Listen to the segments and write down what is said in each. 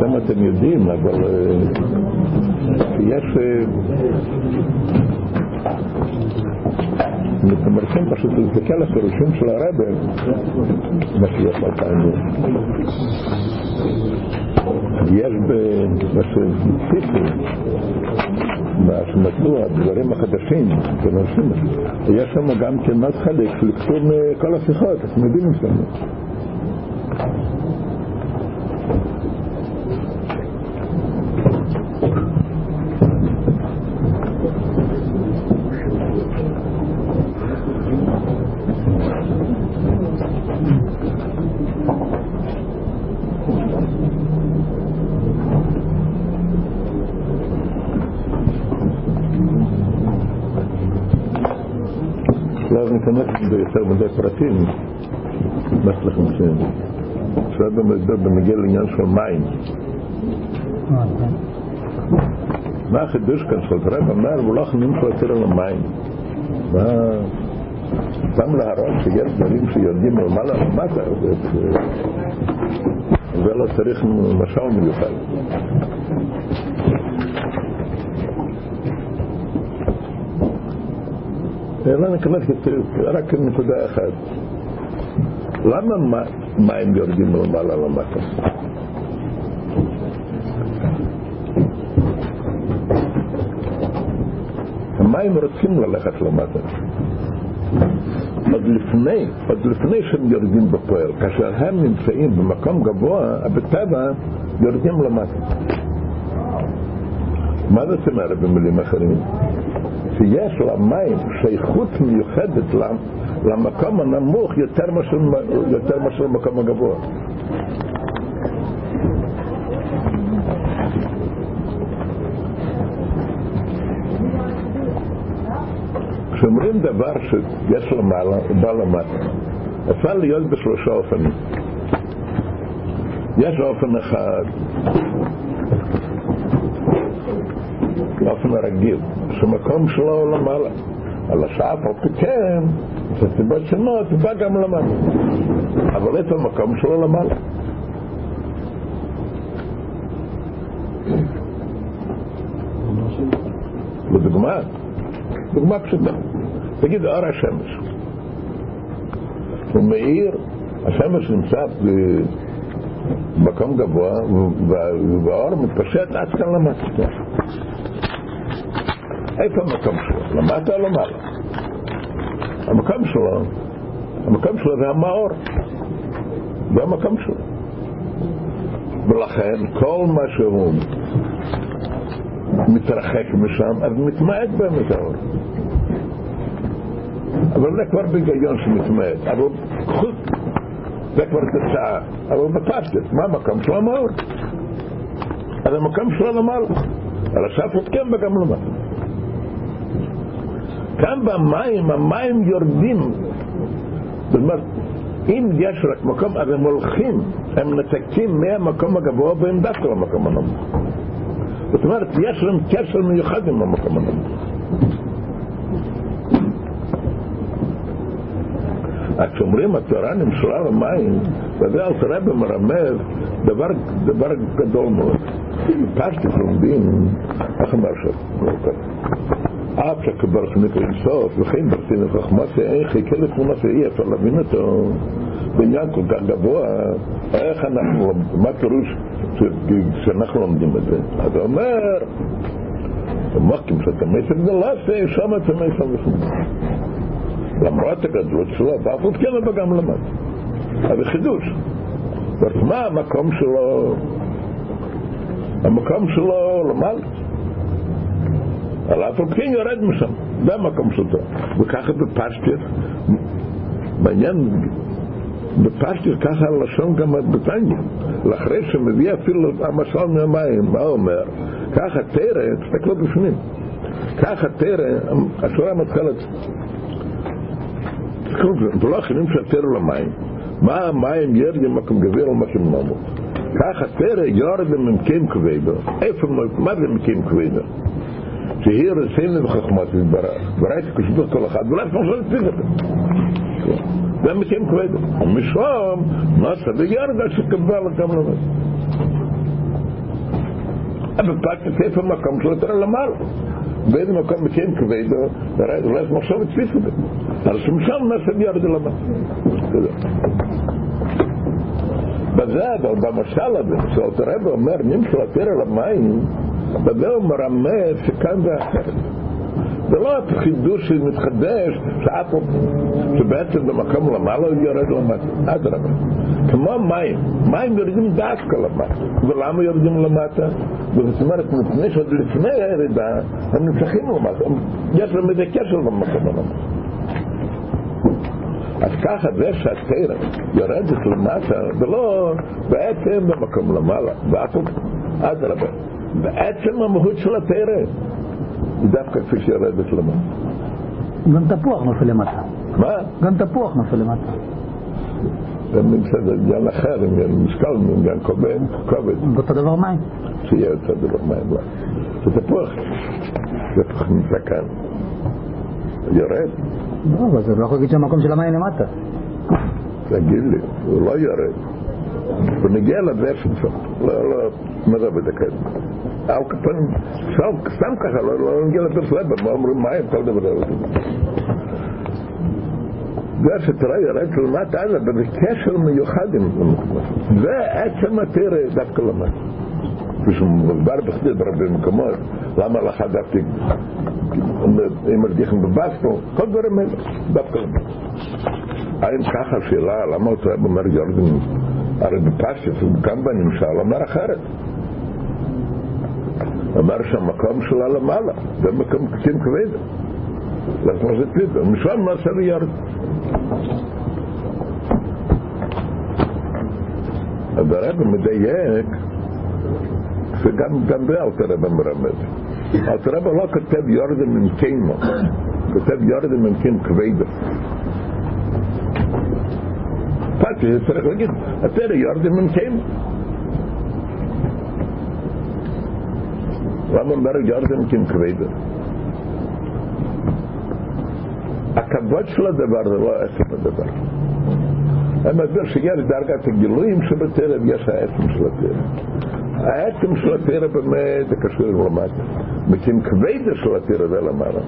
אתם אתם יודעים, אבל אה, יש... אה, אתם רוצים פשוט להסתכל על הפירושים של הרבי, מה שיש באלפיים יש בסיפור, שנתנו הדברים החדשים, יש שם גם כמעט חלק לכתוב כל השיחות, אתם יודעים את זה. לא ניכנס מדי פרטים, מה יש לכם ש... שרבי מדבר בנגיע לעניין של מים. מה החידוש כאן של רב אומר, הוא לא חנין של יותר על המים. מה... סתם להראות שיש דברים שיודעים למעלה למטה, זה לא צריך משל מיוחד. לא ניכנס רק נקודה אחת. למה מים יורדים למעלה למטה? המים רוצים ללכת למטה. עוד לפני, עוד לפני שהם יורדים בפועל, כאשר הם נמצאים במקום גבוה, בטבע יורדים למטה. מה זאת אומרת במילים אחרים? שיש למים שייכות מיוחדת למקום הנמוך יותר מאשר, למקום הגבוה. כשאומרים דבר שיש לו מעלה, הוא בא למטה, אפשר להיות בשלושה אופנים. יש אופן אחד, באופן הרגיל, שמקום שלו הוא למעלה. על השאף על כן, בסיבות שונות, בא גם למעלה. אבל איפה המקום שלו למעלה? לדוגמה, דוגמה פשוטה. תגיד אור השמש. הוא מאיר, השמש נמצא במקום גבוה, והאור מתפשט עד כאן למטה. איפה המקום שלו? למטה או למעלה? המקום שלו, המקום שלו זה המאור. זה המקום שלו. ולכן כל מה שהוא מתרחק משם, אז מתמעט באמת האור. אבל זה כבר בהיגיון שמתמעט, אבל חוץ, זה כבר תוצאה. אבל בפשטת, מה המקום שלו המאור? אז המקום שלו למעלה. על השפות כן וגם למטה. כאן במים, המים יורדים. זאת אומרת, אם יש רק מקום, אז הם הולכים, הם נתקים מהמקום הגבוה והם דווקא למקום הנמוך. זאת אומרת, יש להם קשר מיוחד עם המקום הנמוך. אז כשאומרים התורה נמשלה למים, וזה אל תראה במרמז דבר, דבר גדול מאוד. פשטית לומדים, איך אמר שם? אף שכבר שנקרא אינסוף, וכן ברצינו חכמת איך חיכה לתמונה שאי אפשר להבין אותו בעניין כל כך גבוה, איך אנחנו, מה פירוש שאנחנו לומדים את זה? אז הוא אומר, מוקים שאתה מסר גדלסה, שם אתה מסר וחמור. למרות הגדלות שלו, ואף עוד כן אבל גם למד. אבל חידוש. מה המקום שלו? המקום שלו למעלה. על אף כן יורד משם, זה המקום שלו. וככה בפשטיר, בעניין, בפשטיר ככה הלשון גם בטניה. לאחרי שמביא אפילו המשל מהמים, מה אומר? ככה תרא, תסתכלו בפנים, ככה תרא, השורה תסתכלו, ולא הכינים של תרא למים. מה המים ירדים מקום גביר על מקום נמות. ככה תרא יורדם ממקם כבדו. איפה, מה זה ממקם כבדו? שהיא רצינו בחוכמת יתברך, וראית כשדות כל אחד, ואולי תציג אותו. זה מכם כבד. ומשום, נוסע וירגע שקבל גם לבד. אבל פשט איפה מקום שלו יותר למעלה. באיזה מקום מכן כבדו, אולי זה מחשוב תפיסו בו. אבל שמשם נעשה ירד למעלה. בזה, אבל במשל הזה, שאותו רב אומר, נמשל התרא למים, בזה הוא מרמז שכאן זה אחרת. זה לא חידוש שמתחדש, שאף שבעצם במקום למעלה יורד למטה, אדרבה. כמו מים, מים יורדים דווקא למטה. ולמה יורדים למטה? זאת אומרת, מפני שעוד לפני הירידה הם נמשכים למטה, יש להם איזה קשר למקום למטה. אז ככה זה שהתרא יורדת למטה, ולא בעצם במקום למעלה, ואף אדרבה. בעצם המהות של היא דווקא כפי שיורדת למטה. גם תפוח נופל למטה. מה? גם תפוח נופל למטה. זה בסדר, עניין אחר, עניין משקל, עניין כובד. אותו דבר מים. שיהיה אותו דבר מים. לא. זה תפוח. זה תפוח נמצא כאן. יורד. לא, אבל זה לא יכול להגיד שהמקום של המים למטה. תגיד לי, הוא לא יורד. הוא נגיע לדרשן שם. לא, לא, מה זה בדקת? על כפנים, סתם ככה, לא נגיע לפרס לבן, מה אומרים מים, כל דבר הזה. זה שתראה יורד למטה, אלא בקשר מיוחד עם. זה עצם התרא דווקא למטה. כפי שמוסבר בכדי ברבי מקומות, למה לך דווקא אם מרגיחים בבסטו, כל דברים האלה, דווקא למטה. האם ככה השאלה, למה אותו רב אומר יורדים, הרי בפשטס, כאן בנמשל, אומר אחרת. אמר שהמקום שלה למעלה, זה מקום קצין כבד. אז מה זה פיתו? משם לי ירד. אז הרב מדייק, גם זה אלתר רב מרמז. אלתר רב לא כותב יורדם עם קיימו, כותב יורדם עם קיים כבדה. פאטי, צריך להגיד, התרא יורדם עם קיימו. למה אומר יורדם קיים כבדה? הכבוד של הדבר זה לא עצם הדבר. אני מסביר שיש דרגת הגילויים שבתרא יש העצם של התרא. העצם של התרא באמת זה קשור למטה. מקים כבדה של התרא זה למעלה.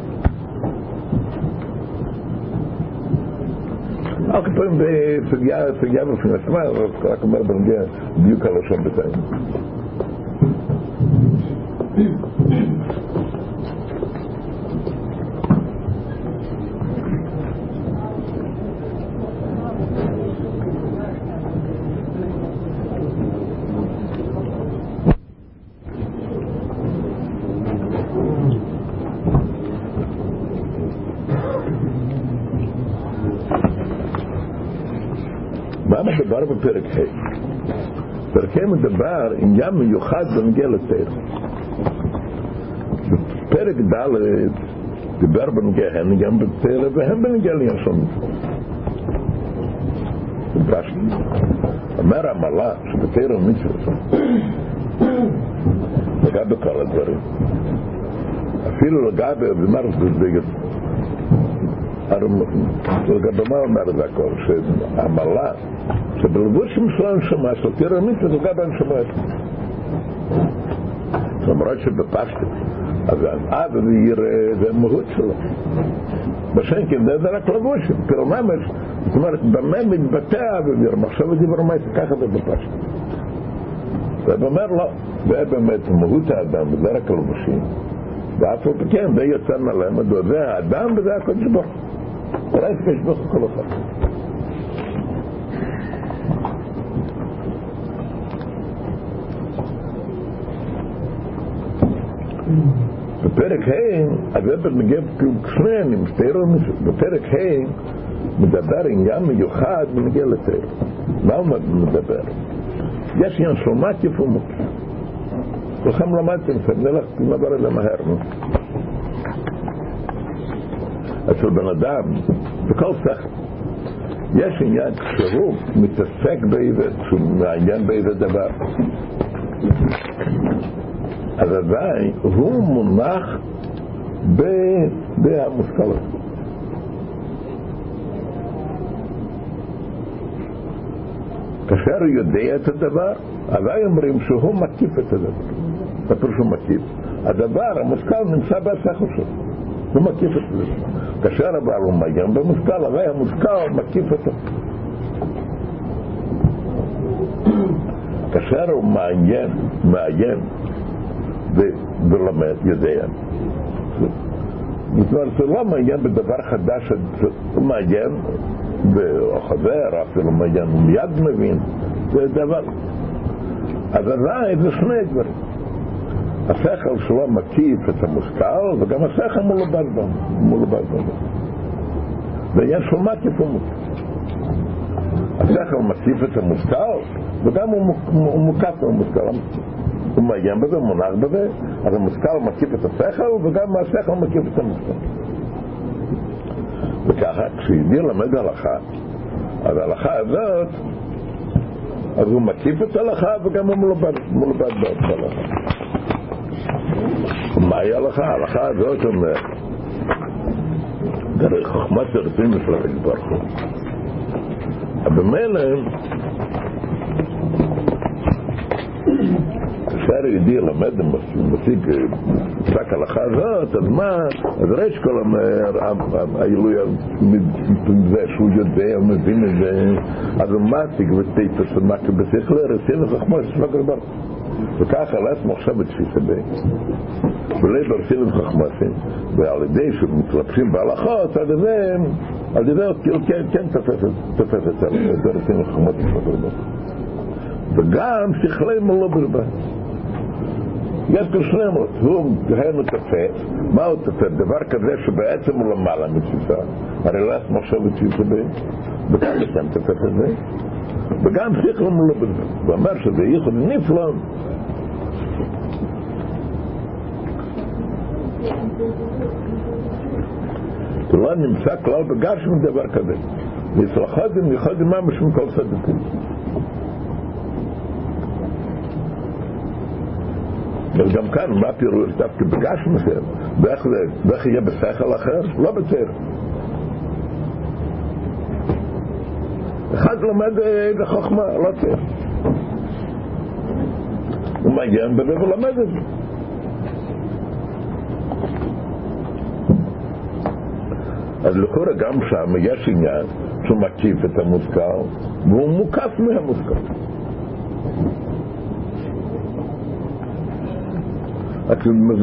על כפיים בסוגיה בפני עצמה, רק אומר בנגיע בדיוק הלשון בתאים. מה מדבר בפרק ה'? פרק ה' מדבר עניין מיוחד בנגיע לתרא. בפרק ד' דיבר בנגיע הן גם בתרא והן בנגיע מצוות. בפרשת. אומר המלה שבתרא ומצוות לגבי כל הדברים. אפילו לגבי, אומר לגבי מה אומר זה הכל? שהמלה שבלבושים של הנשמה, של תרא מצווה זה לגבי הנשמה. למרות שבפשטות, אז האב וירא זה המהות שלו. בשנקים זה רק לבושים, כאילו ממש, זאת אומרת, במה מתבטא האב וירא, מחשב ודיבר מייס, ככה זה בפשטות. ואתה אומר לא, זה באמת מהות האדם, וזה רק לבושים. ואף על כן, זה יוצא מלמד, זה האדם וזה הקודש ברוך הוא. אולי זה קודש ברוך הוא כל אחד. בפרק ה', הרב מגיע שני עניינים, תרא בפרק ה' מדבר עניין מיוחד ומגיע לתרא. מה הוא מדבר? יש עניין של מקיף ומקיף. כולכם למדתם, נלך נדבר על זה מהר. אצל בן אדם, בכל שכל, יש עניין כשהוא מתעסק באיזה, כשהוא מעניין באיזה דבר. אז עדיין הוא מונח במושכלות. כאשר הוא יודע את הדבר, עדיין אומרים שהוא מקיף את הדבר. זה פירושו מקיף. הדבר, המושכל נמצא בהשכל שלו. הוא מקיף את זה. כאשר הבעל הוא מגן במושכל, הרי המושכל מקיף אותו. כאשר הוא מעיין, מעיין ולומד, יודע. זאת אומרת, הוא לא מעיין בדבר חדש, הוא מעיין, וחבר אפילו מעיין, הוא מיד מבין, זה דבר. אז עדיין זה שני דברים. השכל שלו מקיף את המושכל, וגם השכל מולבד בו, מולבד בו. ויש לו מקיף ומקיף. השכל מקיף את המושכל, וגם הוא מוקף במושכל. הוא מאיים בזה, הוא מונח בזה, אז המושכל מקיף את השכל, וגם השכל מקיף את המושכל. וככה, כשיהודי לומד הלכה, אז ההלכה הזאת, אז הוא מקיף את ההלכה וגם הוא מלובד בהלכה. מהי ההלכה? ההלכה הזאת אומרת, דרך חוכמת הרצים של ברוך הוא. במילא, כאשר יהודי לומד ומשיג פסק ההלכה הזאת, אז מה, אז ריש כל העילוי זה שהוא יודע, הוא מבין את זה, אז הוא מציג וטיפס ומקל בשכל, רצינו חכמו של סמכר ברוך וככה לעצמו עכשיו בתפיסה ב... ולא ברצינו חכמוסים, ועל ידי שמתלבשים בהלכות, על ידי, על ידי כאילו כן, כן תופס את של סמכר ברוך וגם שכלנו לא בלבד. יש כאן שלמות, הוא דהיינו תופס, מה הוא תופס? דבר כזה שבעצם הוא למעלה מתפיסה, הרי לא יש מחשב בתפיסה ב... וגם לכם תופס את זה, וגם שכלנו לא בלבד. הוא אומר שזה ייחוד נפלא. לא נמצא כלל בגשם דבר כזה. יצלחודים יחודים ממש מכל צדיקים. וגם כאן, מה הפירוש דווקא בגש מסוים? ואיך יהיה בשכל אחר? לא בצער. אחד לומד איזה חוכמה, לא צער. הוא מגן בזה ולומד את זה. אז לכאורה גם שם יש עניין שהוא מקיף את המושכל והוא מוקף מהמושכל.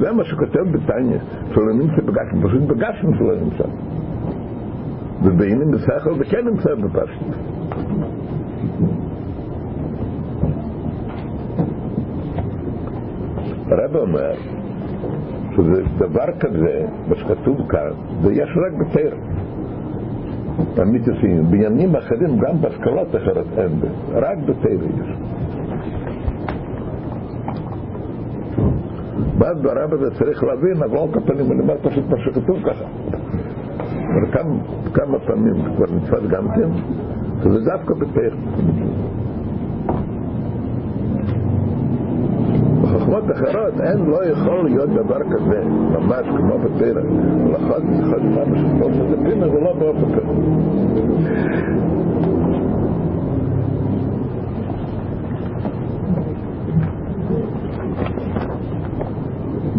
זה מה שכותב בתניא, שלא נמצא בגשם, פשוט בגשם שלא נמצא. ובעינים בשכל זה כן נמצא בפשט. הרב אומר שזה דבר כזה, מה שכתוב כאן, זה יש רק בתר. המיתוסים, בעניינים אחרים, גם בהשכלות אחרות אין, רק בתר יש. ואז ברב הזה צריך להבין, אבל על כפנים, אני אומר פשוט מה שכתוב ככה. כמה, כמה פעמים כבר נתפס גם כן, שזה דווקא בתר. בחוכמות אחרות אין, לא יכול להיות דבר כזה, ממש כמו בתר. הלכות יכול להיות ממש כמו שתפינה, זה לא באופן כזה.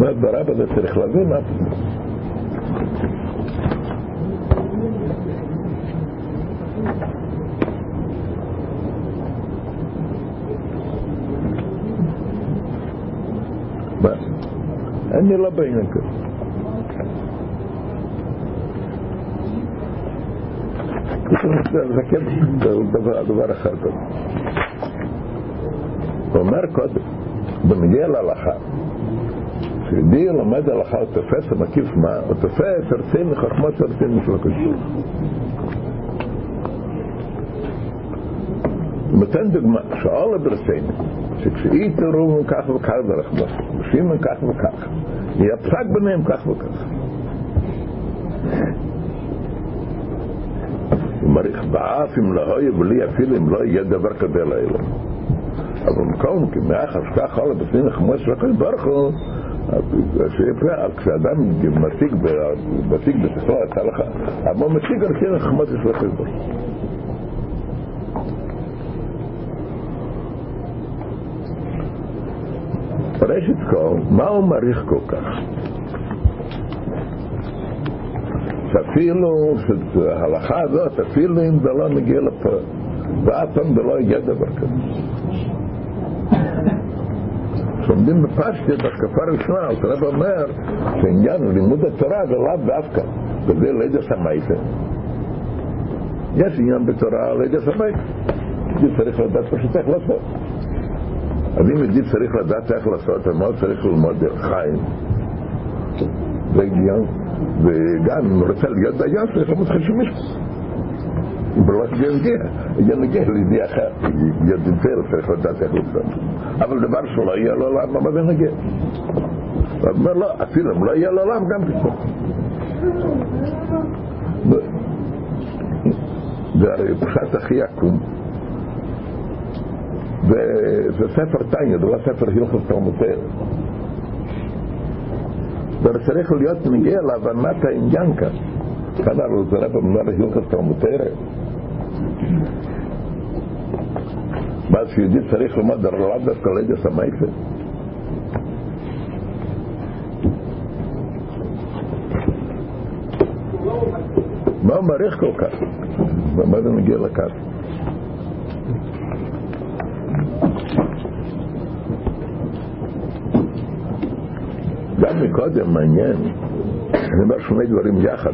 אומרת ברב הזה צריך להבין מה אני לא בעניין כזה. זה כן דבר אחר כזה. הוא אומר קודם, בנגיע להלכה, כשיהודי לומד הלכה, הוא תופס המקיף מה? הוא תופס ארצים מחכמות ארצים של הקדוש. הוא נותן דוגמה, שאול ברצינו, שכשאי תראו כך וכך מוסר, ושימן כך וכך, יהיה פסק ביניהם כך וכך. מעריך באף אם לא יהיה ולי אפילו אם לא יהיה דבר כזה לאלה. אבל מקום, כי מאחר שכך עולה בפנים החמוס של הקדוש ברוך הוא, כשאדם משיג בשכלו את ההלכה, אבל משיג על כן החמות של החשבון. ראשית כל, מה הוא מעריך כל כך? שאפילו, שההלכה הזאת, אפילו אם זה לא מגיע לפה, ואף פעם זה לא יגיע דבר כזה. כשעומדים בפשטי, בהשקפה ראשונה, אז הרב אומר שעניין לימוד התורה זה לאו דווקא, וזה לידע סמייסה. יש עניין בתורה לידע סמייסה. יהודי צריך לדעת מה שצריך לעשות. אז אם יהודי צריך לדעת איך לעשות, אז מה צריך ללמוד דרך חיים? זה עניין. וגם אם רוצה להיות דיין, צריך ללמוד חשוב ולא שיגיע, יגיע לידי אחר, ידידל צריך לדעת איך לעשות. אבל דבר שלא יהיה לו לעם, מה זה נגיע? הוא אומר לא, אפילו אם לא יהיה לו לעם, גם תשמע. זה הרי פשט אחי יקום. וזה ספר טניה, זה לא ספר הלכות תלמותיה. וצריך להיות מגיע להבנת העניין כאן. הרי זה רב אמר הלכות תלמותיה. מה שיהודי צריך ללמוד לאו דווקא לידס המייפה. מה הוא מעריך כל כך? מה זה מגיע לכאן? גם מקודם מעניין, אני אומר שני דברים יחד,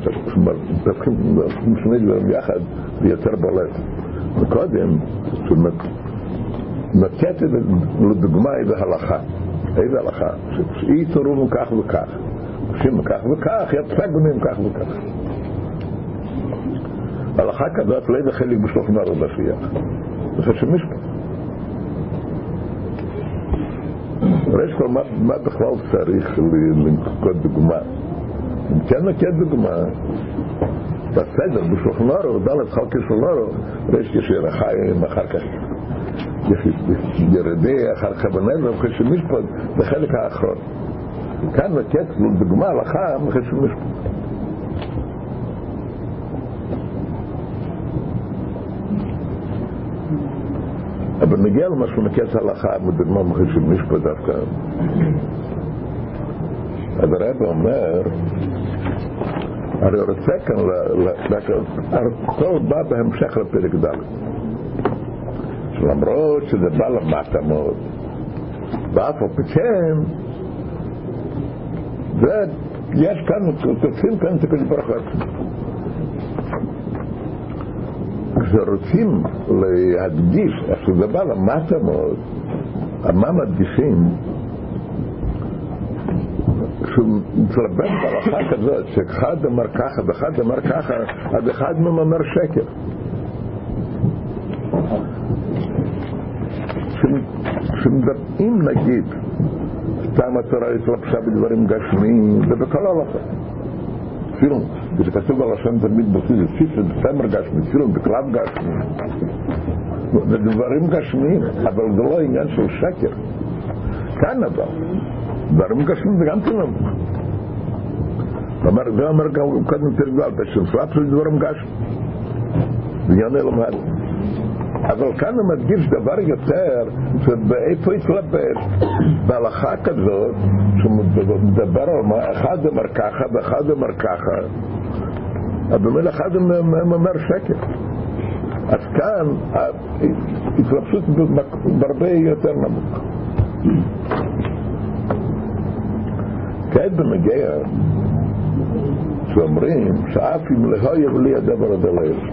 שני דברים יחד זה יותר בולט. מקודם, נקט לדוגמה איזה הלכה, איזה הלכה, שאי תורום כך וכך, עושים כך וכך, יצג בנים כך וכך. הלכה כזאת לא איזה חלק בשלוח נער בשיח, זה חשוב משפט. ראש כל מה, בכלל צריך לנקוט דוגמה? אם כן נקט דוגמה, בסדר, בשולחן אורו, דלת חלקי של אורו, ראש כשיר החיים, אחר כך ירדי, אחר כך בנזר, אחרי שמשפט, זה חלק האחרון. כאן נקט דוגמה הלכה, אחרי שמשפט. אבל נגיע למה שהוא נקט הלכה, בדוגמה אחרי שמשפט דווקא. אז הרב אומר, הרי רוצה כאן, הכל בא בהמשך לפרק ד' שלמרות שזה בא למטה מאוד ואף על פי כן יש כאן, תופסים כאן את הקדוש ברוך הוא כשרוצים להדגיש איך שזה בא למטה מאוד, מה מדגישים? כשהוא מתלבט בהלכה כזאת, שאחד אמר ככה ואחד אמר ככה, אז אחד מהם אומר שקר. אם נגיד, סתם התורה התלבשה בדברים גשמיים, זה בכל ההלכה. אפילו, זה כתוב השם תמיד בסיס, סיפר בסמר גשמי, אפילו בכלל גשמי. זה דברים גשמיים, אבל זה לא עניין של שקר. כאן אבל, דברים גשמים זה גם כן נמוך. זה אומר קודם תרגל, בשלפלף של דברים גשמים. בעניין אלמד. אבל כאן הוא מדגיש דבר יותר, שבאיפה התלבט, בהלכה כזאת, שהוא מדבר על מה, אחד אומר ככה ואחד אומר ככה, במילא אחד אומר שקר. אז כאן התלבשות בהרבה יותר נמוך. כעת בנגיע שאומרים שאף אם לא יבוא לי הדבר הזה לא יש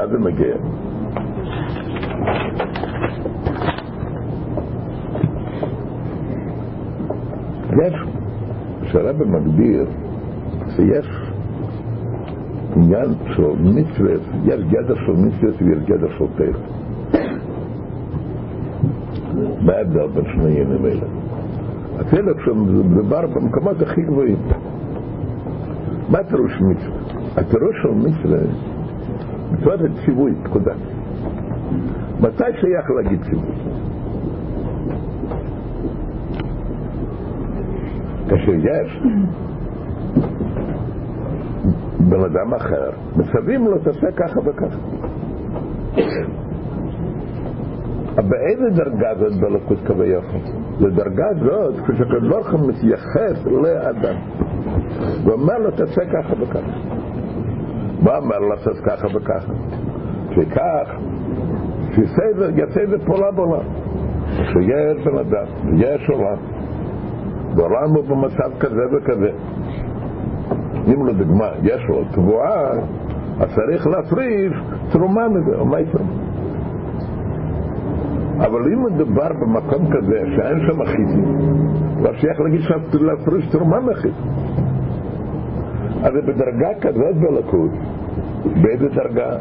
מה זה מגיע? יש, שהרבא מגדיר שיש עניין של מצווה, יש גדר של מצווה ויש גדר של טבע. מה ההבדל בין שני עניינים האלה? אפילו כשמדובר במקומות הכי גבוהים. מה הפירוש מצווה? הפירוש של מצווה, מצווה זה ציווי, פקודה. מתי שייך להגיד ציווי? כאשר יש בן אדם אחר, מצווים לו תעשה ככה וככה. באיזה דרגה זאת בלקות כביכול? לדרגה זאת, כשהקדוש ברוך הוא מתייחס לאדם ואומר לו תעשה ככה וככה. מה אומר לו לעשות ככה וככה? שכך, שיעשה את זה פעולה בעולם. שיש בן אדם, יש עולם, בעולם הוא במצב כזה וכזה. אם לדוגמה יש לו תבואה, אז צריך להפריש תרומה מזה, או מה יתרומה? אבל אם מדובר במקום כזה שאין שם חיסים, לא שייך להגיד להפריש תרומה מחיסים. אז בדרגה כזאת בלקות, באיזה דרגה?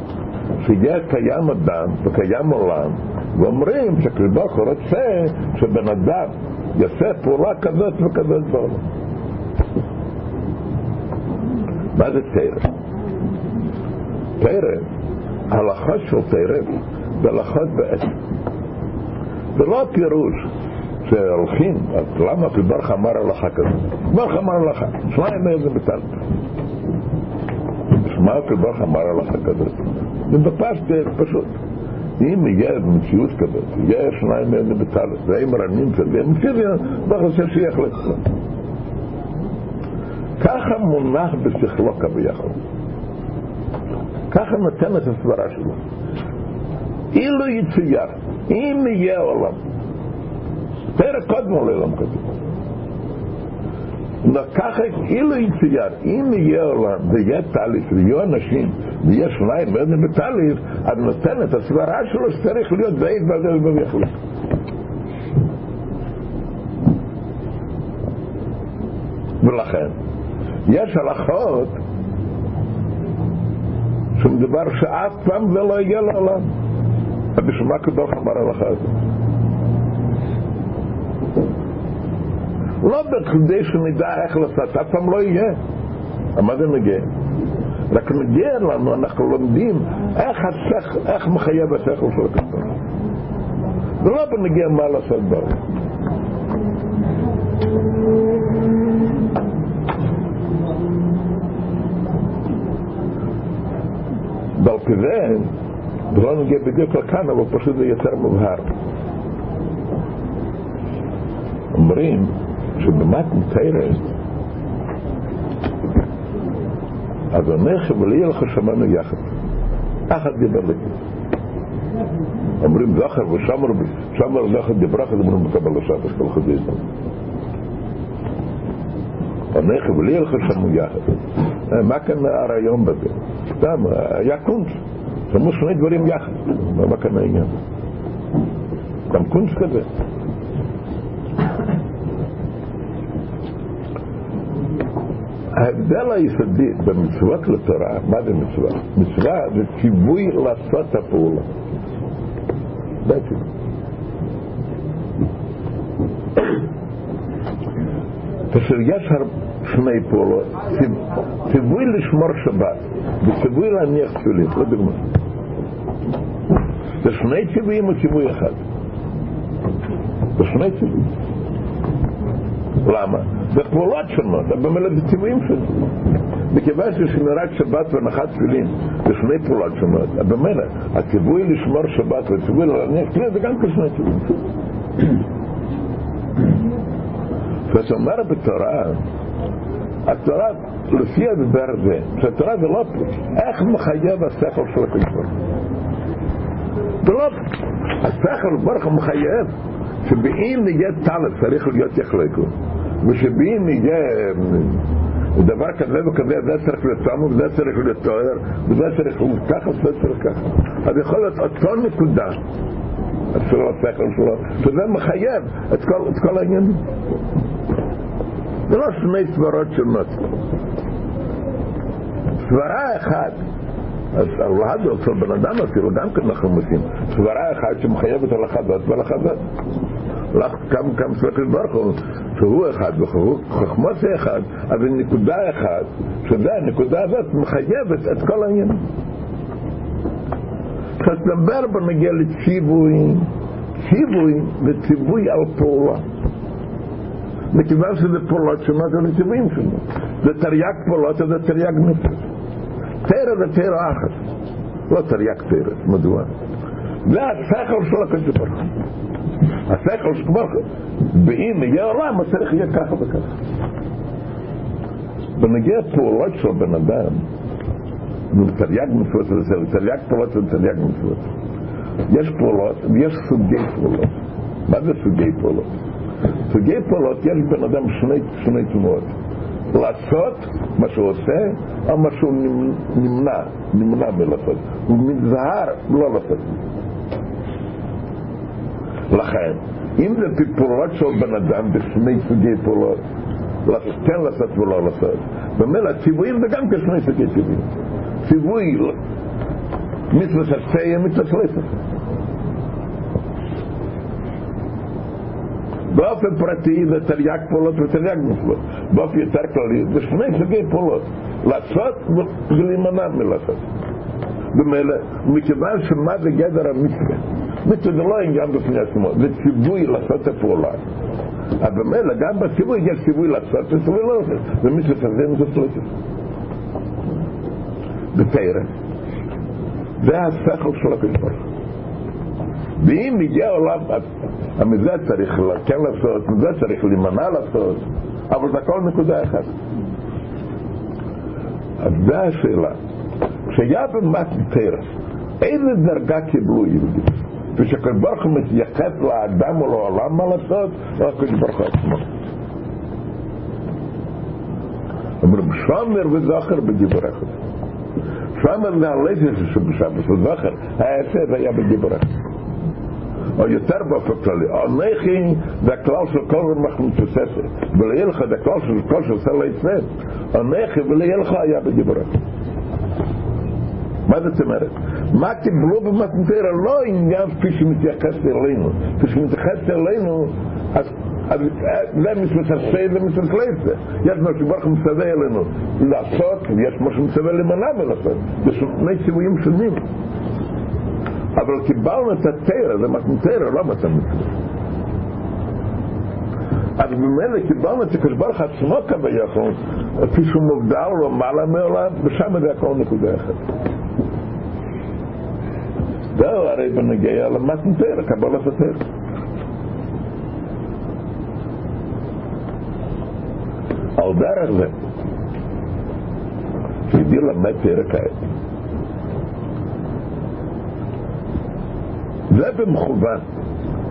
שיהיה קיים אדם וקיים עולם, ואומרים שהקדוש רוצה שבן אדם יעשה פעולה כזאת וכזאת בעולם. מה זה תרא? תרא, הלכות של תרא זה הלכות בעצם. זה לא פירוש שהולכים, אז למה הקדוש אמר הלכה כזאת? הקדוש אמר הלכה, שניים מהם זה בטל. מה הקדוש אמר הלכה כזאת? זה בפשט פשוט. אם יהיה מציאות כזאת, יהיה שניים מהם בטל, והם רנים והם פיזיים, לא חושב שיחלט. ככה מונח בשכלו כביכול. ככה נותן את הסברה שלו. אילו יצויר, אם יהיה עולם, פרק קודמו לעולם כזה. ככה אילו יצויר, אם יהיה עולם ויהיה תהליך ויהיו אנשים ויהיה שניים ואין בתהליך, אז נותן את הסברה שלו שצריך להיות בעת בזה ובכלל. ולכן, יש הלכות שמדבר שאף פעם זה לא יהיה לעולם. בשביל מה הקדוש אמר הלכה הזאת? לא בכדי שנדע איך לעשות, אף פעם לא יהיה. מה זה נגיע? רק נגיע לנו, אנחנו לומדים איך, השכ... איך מחייב השכל של הקדוש. זה לא בנגיע מה לעשות בעולם. ועל כזה, זה לא נגיע בדיוק לכאן, אבל פשוט זה יותר מובהר. אומרים שבמתן תרא, אז הנכב ולי לך שמענו יחד. יחד דיבר לי. אומרים זכר ושמר, שמר זכר דיברך, אז אומרים בקבל השבת, כל חזית. הנכב ולי לך שמענו יחד. מה כאן הרעיון בזה? סתם, היה קונץ. שמו שני דברים יחד. מה כאן העניין? גם קונץ כזה. ההבדל היסודי במצוות לתורה, מה זה מצווה? מצווה זה ציווי לעשות הפעולה. בעצם. כשיש שני פעולות, ציווי לשמור שבת וציווי להניח תפילין, לדוגמה. זה שני ציוויים או ציווי אחד? זה שני ציוויים. למה? זה פעולות שונות, ציוויים שונים. מכיוון ששמירת שבת והנחת תפילין זה שני פעולות שונות, במילא הציווי לשמור שבת והציווי להניח תפילין זה גם כשני ציוויים. זאת אומרת בתורה, התורה לפי הדבר הזה, שהתורה זה לא איך מחייב השכל של הקדוש זה לא, השכל ברוך הוא מחייב. שבאם נהיה טלב צריך להיות יחלקו ושבאם יהיה דבר כזה וכזה, זה צריך להיות צמוד, זה צריך להיות תואר, וזה צריך להיות ככה, זה צריך ככה. אז יכול להיות אותו נקודה של השכל שלו, שזה מחייב את כל, את כל העניינים. זה לא שני סברות שונות. סברה אחת, אז הזאת של בן אדם אפילו גם כן אנחנו מוצאים, סברה אחת שמחייבת הלכה זאת והלכה זאת. כמה כמה סברות ברוך הוא, שהוא אחד וחוכמו זה אחד, אבל נקודה אחת, שזה הנקודה הזאת מחייבת את כל העניינים. כשתדבר בנגיע לציווי, ציווי וציווי על פעולה. מכיוון שזה פעולות שונות זה ציוויים שונות. זה תרי"ג פעולות, זה תרי"ג מצוות. תרא זה תרא אחת, לא תרי"ג תרא, מדוע? זה השכל של הקדוש ברוך הוא. השכל הוא, ואם יהיה אז צריך יהיה ככה וככה. בנגיע פעולות של בן אדם, תרי"ג מצוות זה תרי"ג פעולות ותרי"ג מצוות. יש פעולות ויש סוגי פעולות. מה זה סוגי פעולות? סוגי פעולות יש בן אדם שני, שני תנועות. לעשות מה שהוא עושה, או מה שהוא נמנע, נמנע מלעשות. הוא נזהר לא לעשות. לכן, אם זה פעולות של בן אדם בשני סוגי פעולות, כן לעשות ולא לעשות, במילא ציוויים זה גם כשני סוגי ציוויים. ציווי מצווה שסיה מצווה שלפת. באופן פרטי זה תרי"ג פעולות ותרי"ג מצוות. באופן יותר כללי זה שני סוגי פעולות. לעשות ולהימנע מלעשות. במילא, מכיוון שמה זה גדר המצווה? מצווה זה לא בפני עצמו, זה ציווי לעשות את הפעולה. אבל במילא, גם בציווי יש ציווי לעשות וציווי לא לעשות. זה מצווה שזה מצווה שלפת. בתרא. זה השכל של הקדוש ברוך ואם הגיע עולם, מזה צריך כן לעשות, מזה צריך להימנע לעשות, אבל זה הכל נקודה אחת. אז זה השאלה. כשהיה במתנתר, איזה דרגה קיבלו יהודים? כשהקדוש ברוך הוא מתייחס לאדם או לעולם מה לעשות, או הקדוש ברוך הוא עצמו. אומרים שומר וזוכר בדיבורך. שומר זה הלסס שבשבת, וזוכר, ההפך היה בדיבורך. או יותר באופן כללי, אנכי זה הכלל של כל רמח מתוססת, ולילך זה הכלל של כל שעושה ליצנן, אנכי ולילך היה בדיבורך. מה זאת אומרת? מה קיבלו במתנתרא לא עניין כפי שמתייחס אלינו, כפי שמתייחס אלינו אז זה זה מתמצא יש מה שברוך מצווה אלינו לעשות ויש מה שמצווה למנע מלעשות. זה שני ציוויים שונים. אבל קיבלנו את התרא, זה מתנתרא, לא מתמצא אז במילא קיבלנו את הקדוש ברוך עצמו כביכול, כפי שהוא מוגדר לו מעלה מעולם, ושם זה הכל נקודה אחת. זהו הרי בנגיע למתנתרא, קבלת התרא. על דרך זה, שהביא למד פרק העת. זה במכוון,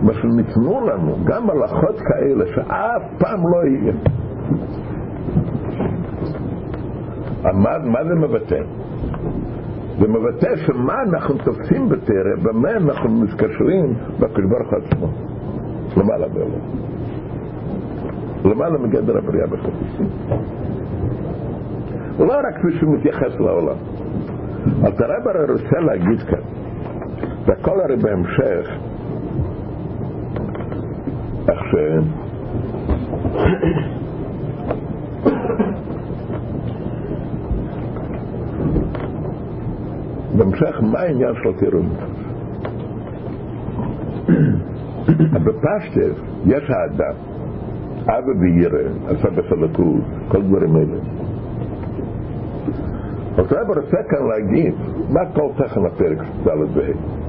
מה שניתנו לנו, גם הלכות כאלה שאף פעם לא יהיה. מה, מה זה מבטא? זה מבטא שמה אנחנו תופסים בתרא, במה אנחנו מתקשרים בקדוש ברוך עצמו, למעלה בעולם. למעלה מגדר הבריאה בכלל. לא רק כפי שהוא מתייחס לעולם. אז הרב הרי רוצה להגיד כאן, והכל הרי בהמשך, ש... בהמשך, מה העניין של תירוץ? בפשטף יש האדם אבא וירא, עשה בסלקות, כל דברים האלה. אז רב רוצה כאן להגיד מה כל תכן הפרק ד' וה'.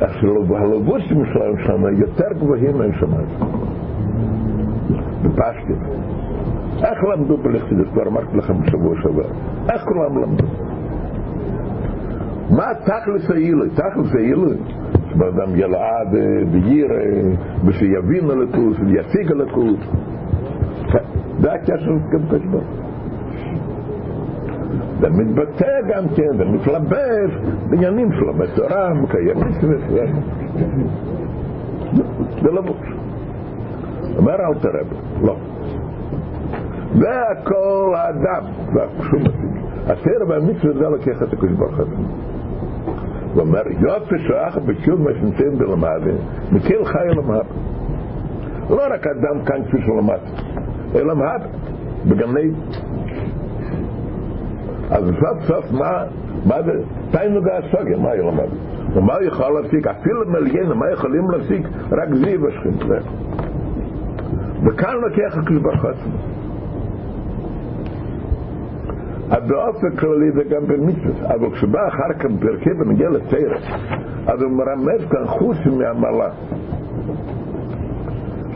איך שהלבושים שלהם שם יותר גבוהים מהשמיים. בפשטים. איך למדו בלכסידס? כבר אמרתי לכם בשבוע שעבר. איך כולם למדו? מה תכלס העילוי? תכלס העילוי שבאדם ילעד וירא, ושיבין הלכות, וישיג הלכות. זה הקשר גם קדוש זה מתבטא גם כן, זה מתלבש בעניינים שלו, בתורה, מקיים מצוות, זה לבוש. אומר אל תרב, לא. זה הכל האדם, זה שום. התרא והמצווה זה לקח את הקדוש ברוך הוא. הוא אומר, יופי שואח בקיום מה שנמצאים בלמד, מקיל חי למד. לא רק אדם כאן כפי שלמד, אלא מהב, בגני. אז סוף סוף מה, מה זה, תיינו והסוגיה, מה היא למד? ומה יכול להפסיק? אפילו מלגן, מה יכולים להפסיק? רק זיו השכם. וכאן לוקח הקדוש ברוך עצמו. באופן כללי זה גם במצוות, אבל כשבא אחר כך פרקי ונגיע לתרא, אז הוא מרמז כאן חוץ מהמעלה.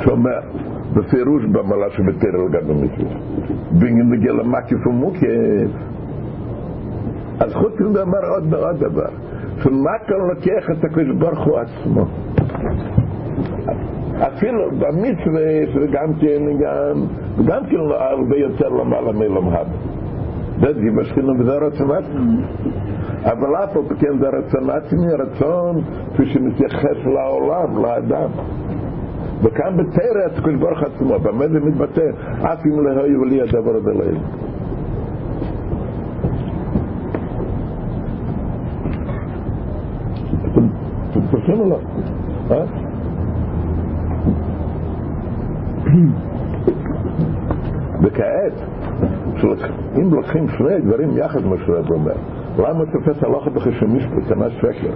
שאומר, בפירוש במעלה שבתרא לגבי מצוות. ונגיע למקיף ומוקיף. אז חוץ מזה אומר עוד, עוד דבר, שמקל לוקח את הקדוש ברוך הוא עצמו. אפילו במצווה זה גם כן, גם, גם כן הרבה יותר למעלה מלמעלה. זה דיבר שכינו וזה רצון עצמי. אבל אף על כן זה רצון עצמי, רצון כפי שמתייחס לעולם, לאדם. וכאן בתרא הקדוש ברוך עצמו, במה זה מתבטא? אף אם לא היו לי הדבר הזה לאל. או לא? אה? וכעת, אם לוקחים שני דברים יחד, מה שרב אומר, למה תופס הלכה משפט, תנא שקר?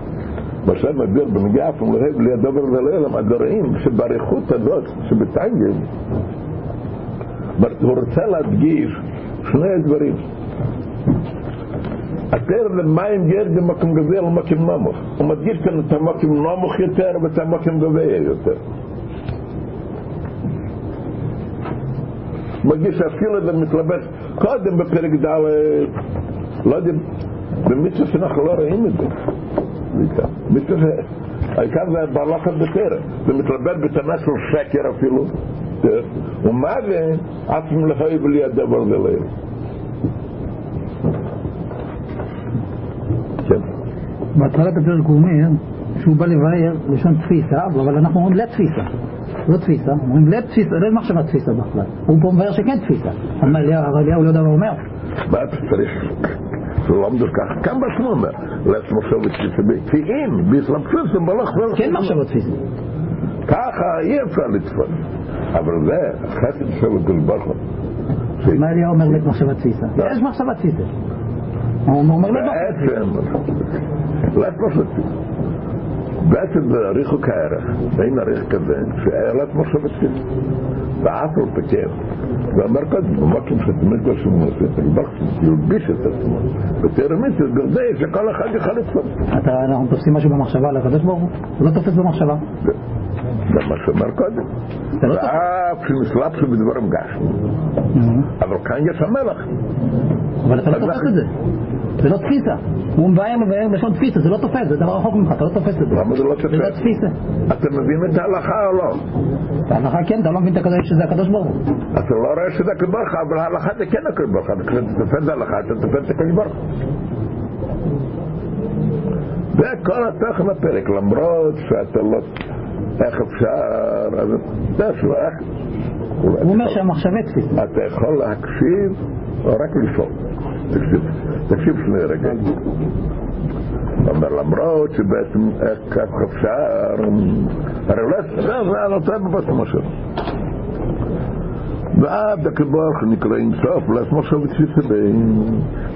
מה שרב מדבר בנגיעה אף ולהב לי הדבר ולאלם, הדברים שבאריכות הזאת, שבטנגל, הוא רוצה להדגיש שני דברים. התר למים גר במקום גבוה למקום נמוך. הוא מדגיש כאן את המקום נמוך יותר ואת המקום גבוה יותר. מרגיש שאפילו זה מתלבט קודם בפרק ד' לא יודע, במצווה שאנחנו לא רואים את זה. מצווה העיקר זה בהלכת בטרם. זה מתלבט בטענה של שקר אפילו. ומה זה? עצמם לחי בלי הדבר זה להם כן. בהתחלת הפרק הוא אומר שהוא בא לבאר לשון תפיסה, אבל אנחנו אומרים לתפיסה. לא תפיסה, אומרים לתפיסה, לא מחשבה תפיסה בכלל. הוא פה מבאר שכן תפיסה. אבל אליהו לא יודע מה הוא אומר. מה אתה צריך? לא עמדו ככה, כאן בעצמו אומר, לעצמו מחשבת תפיסה, כי אם בהתלבטות זה מלאך כן מחשבה תפיסה. ככה אי אפשר לתפוס. אבל זה, חסד של גולברוך. מה אליהו אומר לית מחשבה תפיסה? יש מחשבה תפיסה. הוא אומר לית מחשבה תפיסה. בעצם, לית מחשבה תפיסה. בעצם זה ריחוק הערך, אין ערך כזה, שהערת מחשבת תפיסה. ואף על פקר. ואמר קודם, במקום שתמיד לא שומע, שתגבח, ילביש את עצמו. ותרמית, זה שכל אחד יוכל לתפוס. אנחנו תופסים משהו במחשבה על הקדוש ברוך הוא? הוא לא תופס במחשבה. זה מה שאמר קודם. ואף שנשלפנו בדברים גשנו. אבל כאן יש המלך. אבל אתה לא תופס את זה. זה לא תפיסה. הוא מבאר מבאר לשון תפיסה, זה לא תופס, זה דבר רחוק ממך, אתה לא תופס את זה. זה לא? זה לא תפיסה. אתה מבין את ההלכה או לא? ההלכה כן, אתה לא מבין שזה הקדוש ברוך הוא. אתה לא רואה שזה הקדוש ברוך הוא, אבל ההלכה זה כן הקדוש ברוך הוא. כשאתה תופס ההלכה, אתה תופס את הקדוש ברוך הוא. זה כל התוכן הפרק, למרות שאתה לא... איך אפשר... אז אתה שלא... הוא אומר שהמחשבי תפיסה. אתה יכול להקשיב או רק לשאול. תקשיב, תקשיב שני רגע. אומר למרות שבעצם איך אפשר, הרי לא זה על אותה בבטמה שלו. ועד הקבוח נקרא אינסוף, לעצמו עכשיו תפיסה בין...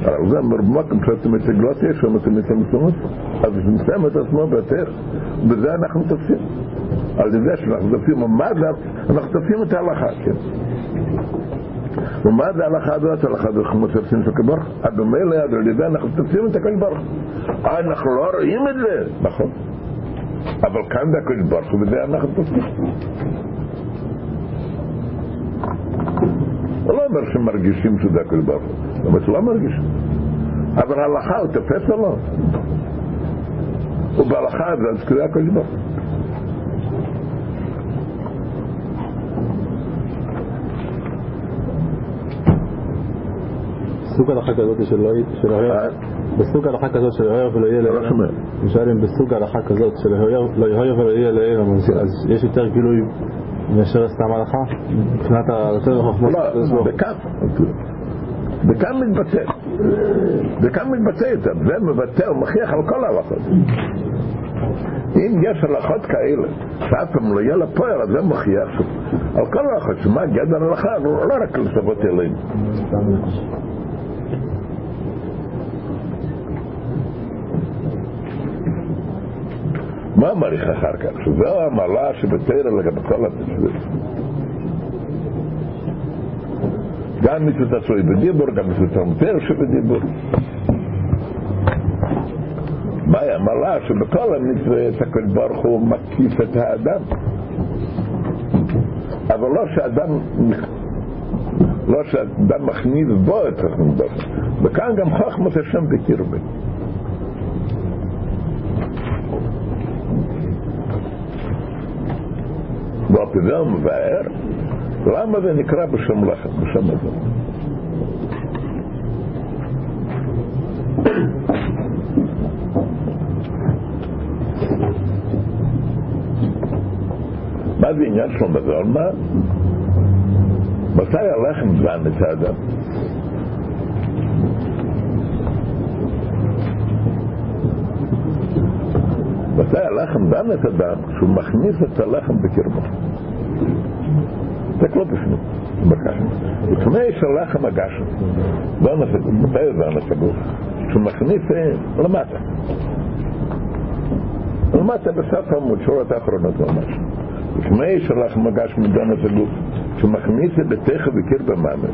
אבל זה במקום שאתם מתגלות יש שם, אתם מתמסמות, אז זה מסיים את עצמו ביותר, בזה אנחנו תופסים. על ידי שאנחנו תופסים, זה, אנחנו תופסים את ההלכה, כן. ומה זה ההלכה הזאת? ההלכה הזאת כמו תופסים את אז במילא, על ידי אנחנו תופסים את הקבוח. אנחנו לא רואים את זה, נכון. אבל כאן זה הקבוח, ובזה אנחנו תופסים. הוא לא אומר שמרגישים שזה הכל ברוך הוא, אבל לא מרגישים. אבל הלכה הוא תופס או לא? ובהלכה זה הכל ברוך סוג הלכה כזאת של לא יהיה, בסוג הלכה כזאת של לא יהיה ולא יהיה לא שומע. אני שואל אם בסוג הלכה כזאת של לא יהיה ולא יהיה לעילם, אז יש יותר גילוי מאשר סתם הלכה? מבחינת היותר חוכמות? לא, בכאן. וכאן מתבטא. וכאן מתבטא יותר. זה מבטא, הוא מכריח על כל ההלכות. אם יש הלכות כאלה, שאף פעם לא יהיה לפועל, אז זה מכריח על כל ההלכות, שמה גדר הלכה, לא רק לסבות אלינו. מה מעריך אחר כך? שזו המעלה שבתרא לגבי כל המצוות. גם מצוות עצוי בדיבור, גם מצוות המותר שבדיבור. בעיה מלאה שבכל המצוות הקדוש ברוך הוא מקיף את האדם. אבל לא שאדם לא שאדם מכניס בו את ברוך וכאן גם חכמת השם בקרבי והפגע מבאר למה זה נקרא בשם לחם, בשם הזה מה זה עניין שלו בזולמה? מתי הלחם זן את האדם? מתי הלחם דן את האדם? כשהוא מכניס את הלחם בקרבו. זה לא בפנים, לפני שהלחם הגשם, מתי זה נסגור? כשהוא מכניס למטה. למטה בסף העמוד, שורות האחרונות ממש. לפני שהלחם הגשם דן את הגוף. שהוא מכניס את ביתך בקיר בממש,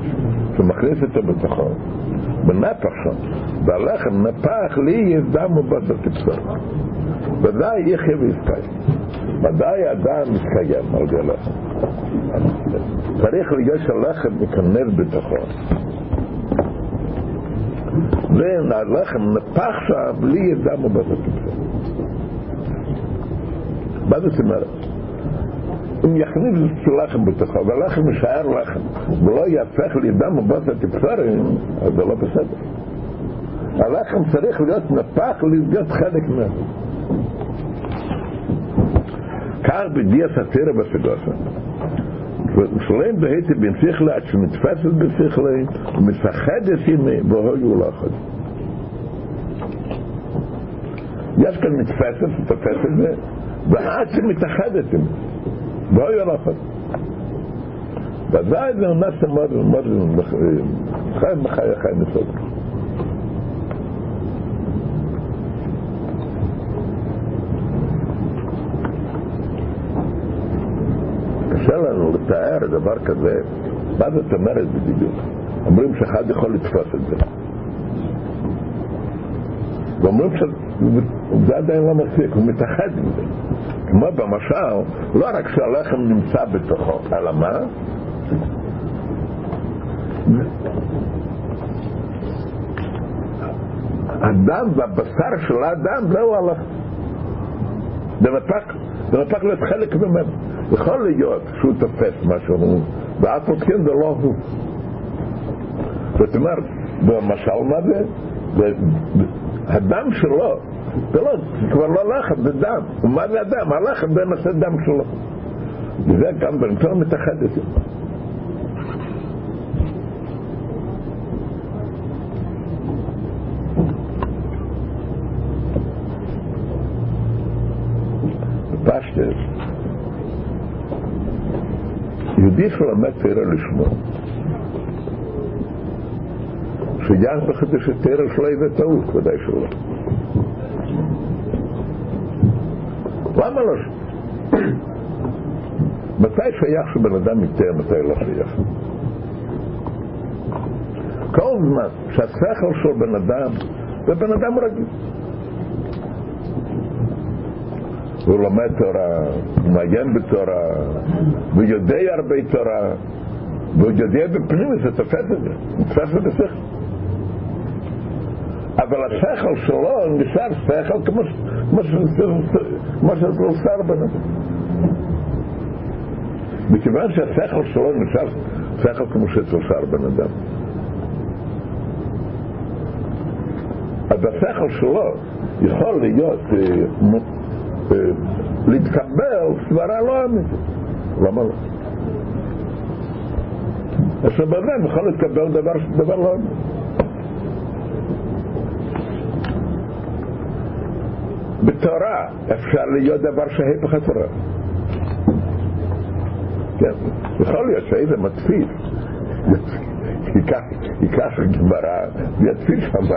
שהוא מכניס אותו בתוכו, בנפח שם, והלחם נפח לי יזדם ובשר כבשר. ודאי יחיה ויסקיים. ודאי אדם מתקיים על ידי הלחם. צריך להיות שהלחם ייכנס בתוכו. והלחם נפח שם לי יזדם ובשר כבשר. מה זאת אומרת? אם יכניס לחם בתוכו, והלחם יישאר לחם, ולא יהפך לדם ובשר כבשרים, אז זה לא בסדר. הלחם צריך להיות נפח להיות חלק ממנו. כך בדיע סתירה בסגוסה. ושלם בהיתי שכלה עד שנתפסת בשכלה ומסחדת ימי והיו לחד. יש כאן נתפסת, תופסת זה, ועד שמתאחדת ימי. לא היה לחץ. ודאי זה ממש מאוד מאוד חי מחי חי מסוד. קשה לנו לתאר דבר כזה, מה זאת אומרת בדיוק? אומרים שאחד יכול לתפוס את זה. ואומרים שזה עדיין לא מספיק, הוא מתאחד עם זה. כמו במשל, לא רק שהלחם נמצא בתוכו, אלא מה? הדם והבשר של האדם זהו הלחם. נפק, זה נפק להיות חלק ממנו. יכול להיות שהוא תופס משהו, ואף על כן זה לא הוא. זאת אומרת, במשל מה זה? הדם שלו זה לא, זה כבר לא לחם, זה דם. ומה זה הדם? הלחם זה נושא דם שלו. וזה גם בנתון מתאחד את זה. יהודי שלמד תרא לשמו, שיח בחדש תרא שלו יהיה טעות, ודאי שלא. למה לא? מתי שייך שבן אדם יתאר, מתי לא שייך? כל זמן שהשכל של בן אדם זה בן אדם רגיל. הוא לומד תורה, הוא מעיין בתורה, הוא יודע הרבה תורה, והוא יודע בפנים, זה תופס את זה, תופס את השכל. אבל השכל שלו נשאר שכל כמו שזה בן אדם. מכיוון שהשכל שלו נשאר שכל כמו שנוצר בן אדם. אז השכל שלו יכול להיות להתקבל סברה לא אמיתית. למה לא? שבן אדם יכול להתקבל דבר לא אמיתי. בתורה אפשר להיות דבר שהיפך התורה. כן, יכול להיות שאיזה מדפיס ייקח גמרא ויתפיס שם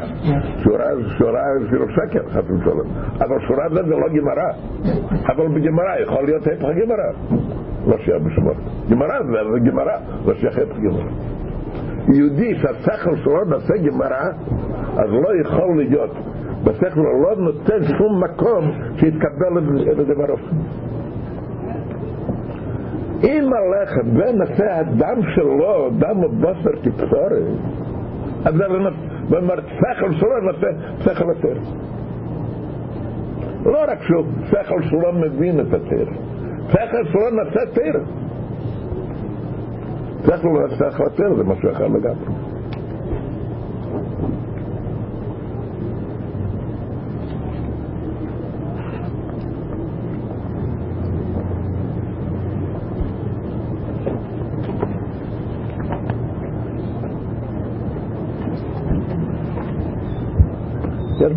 שורה, שורה של שקר חס ושלום. אבל שורה זה לא גמרא. אבל בגמרא יכול להיות היפך גמרא. לא שיהיה בשמות. גמרא זה גמרא. לא שיהיה היפך גמרא. יהודי שהשכל שלו נעשה גמרא, אז לא יכול להיות. בשכל לא נותן שום מקום שיתקבל לדבר הזה. אם הלכת ונעשה הדם שלו, דם ובשר כבשורת, אז זה אומר, שכל שלו נעשה שכל יותר. לא רק שהוא שכל שלו מבין את התר, שכל שלו נעשה תר. שכל נעשה יותר זה משהו אחר לגמרי.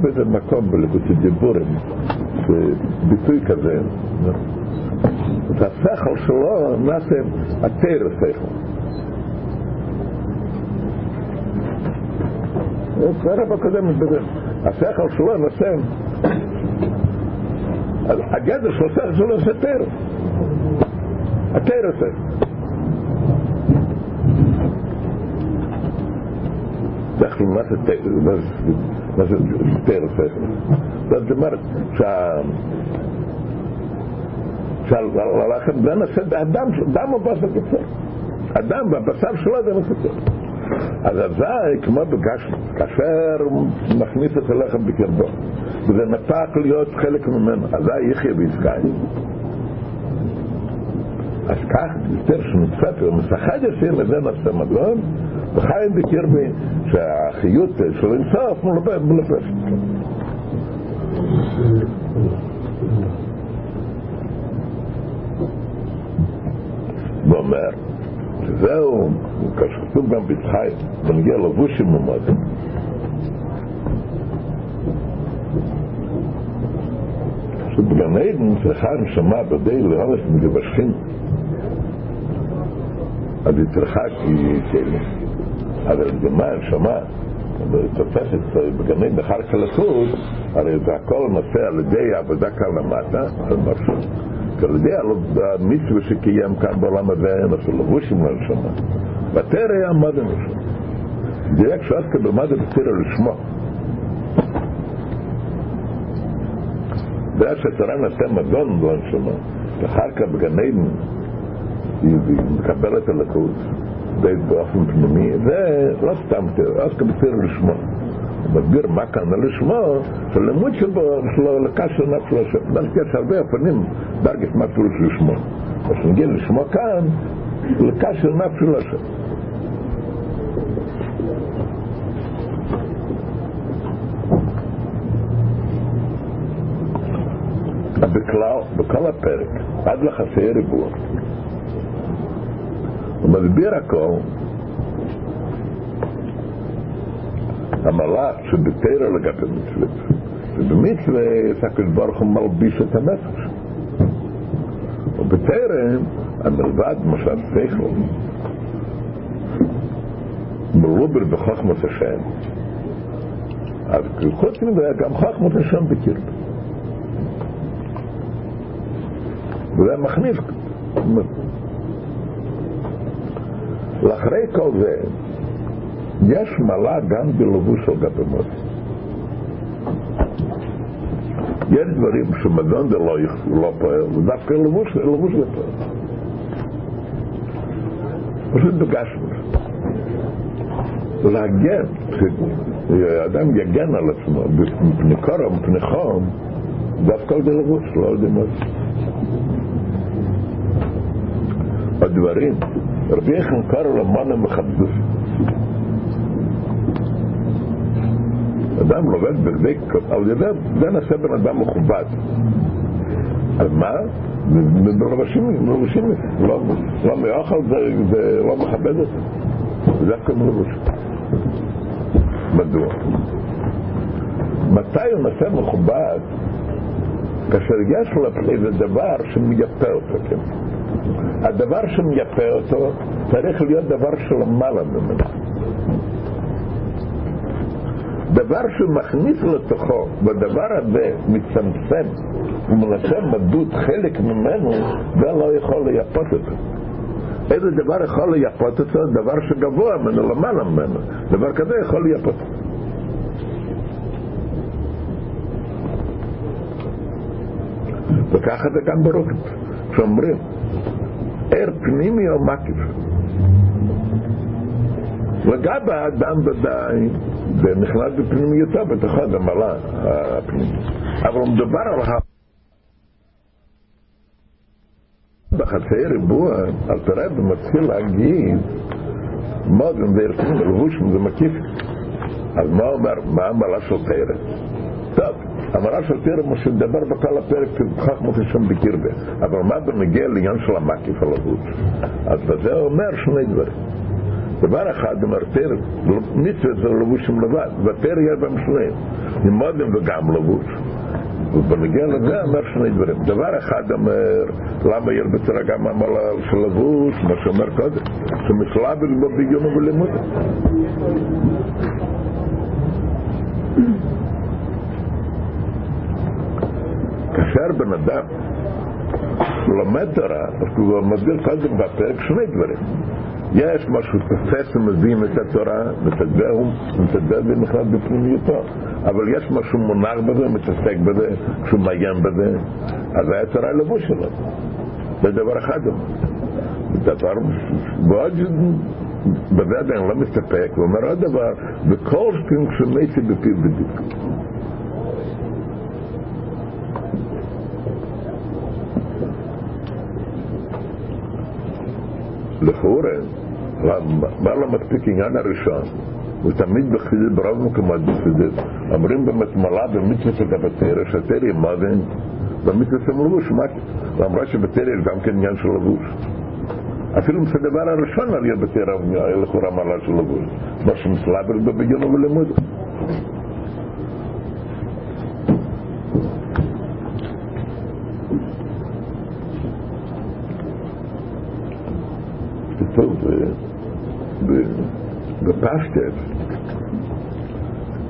בזה מקום בלכוסי דיבורים, ביטוי כזה, את השכל שלו נעשה התר השכל. הרב הקודם. השכל שלו נעשה, הגדר של השכל שלו זה תר. התר השכל. שכל, מה זה תר? מה תר השכל? זאת אומרת, שהלחם זה נעשה, הדם, דם הבשר קצר. הדם והבשר שלו זה מקצר. אז אזי, כמו בגשם, כאשר הוא מכניס את הלחם בקרבו, וזה נפק להיות חלק ממנו, אזי יחיה ויזכאי. אז כך, יותר שנתפת ומשחד ישים, וזה נעשה מגון, וחיים בקרבי, שהחיות של אינסוף מלבשת. ואומר, זהו, כשכתוב גם בצחי, בנגיע לבושים ממודים. שבגן עדן צריכה נשמה בדי לאונס מגבשים אז היא צריכה כי כאילו אבל גמה נשמה תופסת בגן עדן אחר כלכות הרי זה הכל נושא על ידי עבודה כאן למטה על ידי המצווה שקיים כאן בעולם הזה אפילו לבושים לנשמה בתר היה מדה נשמה דירק שעסקה במדה בתר לשמו. זה שהתורה נתן מדון לנשמה ואחר כך עדן היא מקבלת הלכות באופן פנימי זה לא סתם תראה, עסקה בתר לשמו. מסביר מה כאן לשמו שלמוד שלו לקשר נפשו דווקא יש הרבה אופנים דרגת מה פירוש לשמו אז נגיע לשמו כאן לקשר נפשו לשם בכלל, בכל הפרק, עד לחסי ריבוע הוא מסביר הכל. המלאך שבתרא לגבי מצוות. ובמצווה הקדוש ברוך הוא מלביש את הנפש. ובתרא המלבד משל שכל מרובר בחוכמת השם. אז חוץ מזה גם חוכמת השם בקרב וזה מכניס לאחרי כל זה יש מעלה גם בלבוש של גבמות. יש דברים שמדון זה לא, לא פועל, ודווקא לבוש, לבוש זה פועל. פשוט בגשמות. להגן, שאדם יגן על עצמו מפני קור ומפני חום, דווקא זה לבוש, לא מה זה. הדברים, רבי יחן קרא למעלה מחדש. אדם לובד בגדי, אבל זה, זה נעשה בן אדם מכובד. אז מה? מלבשים, מלבשים, לא, לא מאוכל לא מכבד אותו. זה דווקא מלבש. מדוע? מתי הוא נעשה מכובד? כאשר יש לו איזה דבר שמייפה אותו, כן? הדבר שמייפה אותו צריך להיות דבר שלמעלה ממנו. דבר שמכניס לתוכו, והדבר הזה מצמצם ומנסה מדוד חלק ממנו, זה לא יכול לייפות אותו. איזה דבר יכול לייפות אותו? דבר שגבוה ממנו, למעלה ממנו. דבר כזה יכול לייפות אותו. וככה זה גם ברוקת, שאומרים, ער פנימי או מקיף. לגבי האדם ודאי, זה נכנס בפנימיותו בתוכו, זה מלא הפנימי. אבל מדובר על ה... בחצי ריבוע, אז תראה ומתחיל להגיד מודם וערכים ולבושים זה מקיף. אז מה אומר, מה המעלה של תרא? טוב, המעלה של תרא מה שדבר בכל הפרק תבחח מותי שם בקרבה, אבל מה בנגיע לעניין של המקיף הלבוש? אז בזה אומר שני דברים. דבר אחד אומר תרא, מצווה זה לבושים לבד, ותרא יש בהם שניים, לימודים וגם לבוש. ובנגיע לזה אומר שני דברים. דבר אחד אומר, למה יש בצרה גם המעלה של לבוש, מה שאומר קודם, שמשלב בו בעיון ובלימוד. כאשר בן אדם לומד תורה, אז הוא מסביר קודם בפרק שני דברים. יש משהו תופס ומבין את התורה, מתגבר מתגבר ונכנס בפנימיותו, אבל יש משהו מונח בזה, מתעסק בזה, כשהוא מעיין בזה, אז זה התורה הלבוש שלו. זה דבר אחד. דבר ועוד בזה עדיין לא מסתפק, הוא אומר עוד דבר, וכל שפים כשמתי בפיו בדיוק. לכאורה, מה לא מספיק עניין הראשון? הוא תמיד בחסידות ברוב מקומות בחסידות. אומרים באמת מלא במצוות הבתרא, שהתרא מודן, במצוות הם לבוש, למרות שבתרא יש גם כן עניין של לבוש. אפילו את הדבר הראשון על יד בתרא לכאורה מעלה של לבוש, מה שמסלבר בביון ובלימוד. בפשטת,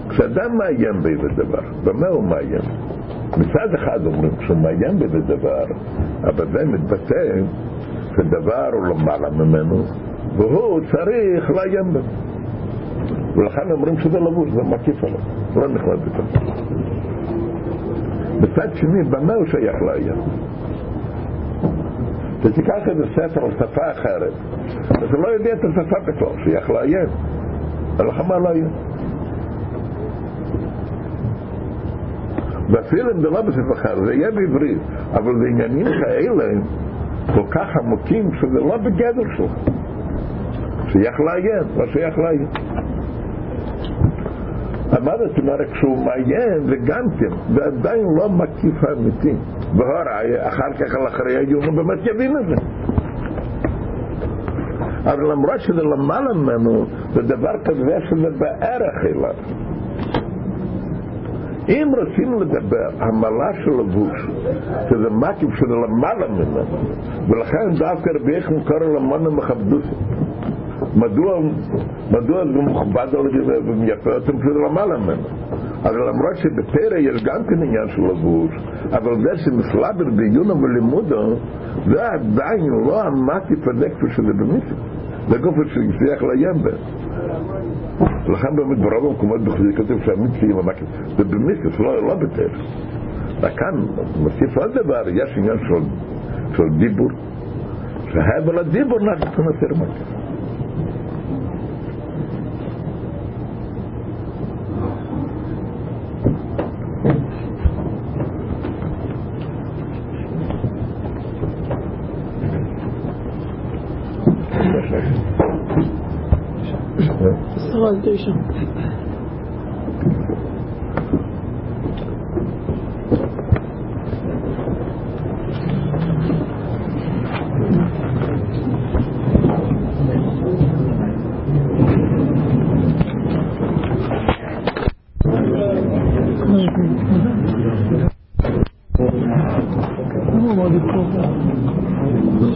כשאדם מעיין באיזה דבר, במה הוא מעיין? מצד אחד אומרים, כשהוא מעיין באיזה דבר, אבל זה מתבטא שדבר הוא למעלה ממנו, והוא צריך לעיין בו. ולכן אומרים שזה לבוש, זה מקיף עליו, לא נכנס בתוך. מצד שני, במה הוא שייך לעיין? ותיקח איזה ספר על שפה אחרת, אז הוא לא יודע את השפה בכלל, שייך לעיין. הלכה מה לעיין. ואפילו אם זה לא בשפה אחרת, זה יהיה בעברית, אבל זה עניינים כאלה כל כך עמוקים שזה לא בגדר שלך. שייך לעיין, לא שייך לעיין. מה זאת אומרת, כשהוא מעיין זה גם כן, זה עדיין לא מקיף האמיתי. והוראי, אחר כך על אחרי העיון הוא באמת יבין את זה. אבל למרות שזה למעלה ממנו, זה דבר כזה שזה בערך אליו. אם רוצים לדבר המעלה של לבוש, שזה מקיף שזה למעלה ממנו, ולכן דווקא רבי יחם קורא למונו מכבדוסים. מדוע, מדוע זה מכובד על ויפה יותר שזה למעלה ממנו? אבל למרות שבפרא יש גם כן עניין של לבוש, אבל זה שמסלבר בעיון ולימודו, זה עדיין לא המקיף הזה כפי שזה במיסים. זה גופו שהצליח לעיין בהם. לכן באמת ברוב המקומות בחזיר כתוב שהמצווה עם המקיף, זה במיסים, לא, לא בטרם. וכאן מוסיף עוד דבר, יש עניין של, דיבור, שהבל הדיבור נעשה יותר מקיף. עשרה על תשע.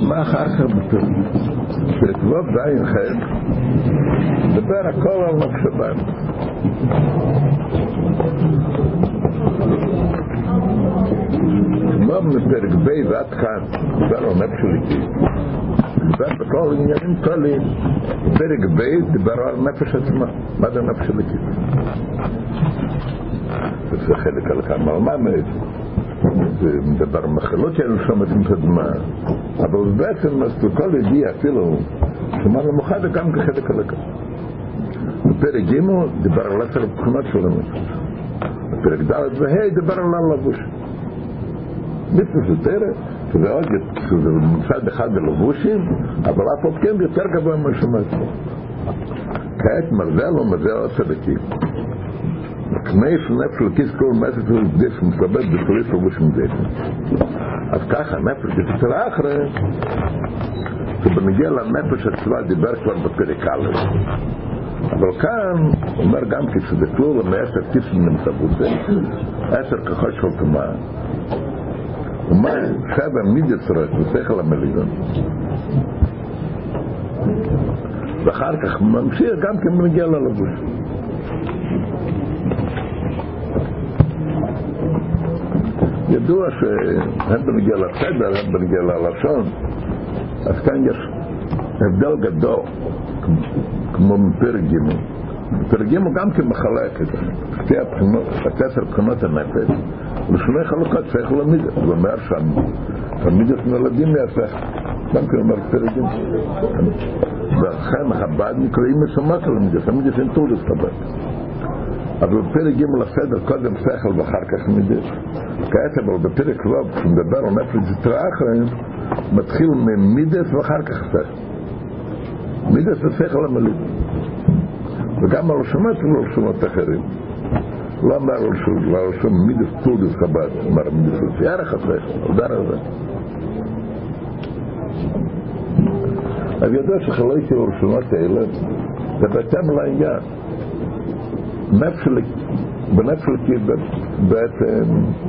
מה אחר כך שכבוד זין חן דבר הכל על מחשבן כמו בפרק ב' ועד כאן דבר על נפש שלי דיבר בכל עניינים כלליים. פרק ב' דיבר על נפש עצמה, מה זה נפש אלוקית. זה חלק על כמה, מה מאיפה? זה מדבר מחלות של את הדמה, אבל בעצם אז לכל ידיע אפילו, נמוכה זה גם כחלק על הכמה. בפרק ג' דיבר על עשר הבחינות של הנפש. בפרק ד' וה' דיבר על הלבוש. מצווה תרא, שזה עוד, שזה מצד אחד הלבושים, אבל אף עוד כן יותר גבוה ממה שמעצמו. כעת מרזל הוא מרזל הצדקים. כמי שנפש לכיס כל מסת הוא דף מסתובב בפריס לבושים דף. אז ככה, נפש אצל האחרי, שבנגיע לנפש עצמה דיבר כבר בפרק א'. אבל כאן אומר גם כשזה כלול מעשר טיפסים נמצא בזה, עשר ככל של תמה. ומה שבע מידי צורך בשכל המליון. ואחר כך ממשיך גם כן מגיע ללבוש. ידוע שהם בנגיע לסדר, הם בנגיע ללשון, אז כאן יש הבדל גדול, כמו מפרק ג'. פרק ג' גם כן מחלק את שתי הבחינות, עשר בחינות הנפש, לשני חלוקות שכל המידס. זה אומר שהמידס נולדים מהשכל. כן. ולכן חב"ד נקראים המידס, המידס אין תולדס חב"ד. אבל בפרק ג' לסדר קודם שכל ואחר כך מידס. כעת אבל בפרק ו' כשמדבר על נפש יתרה אחריהם, מתחיל ממידס ואחר כך שכל. מידס זה שכל המליד. וגם על רשומות ולא רשומות אחרים. לא אמר רשום מידס טולדס חב"ד, אמר מידס ירח השכל, על דר הזה. אז ידוע שחלויתי ברשומות האלה, זה בהתאם לעניין. בנפש אלוקי בעצם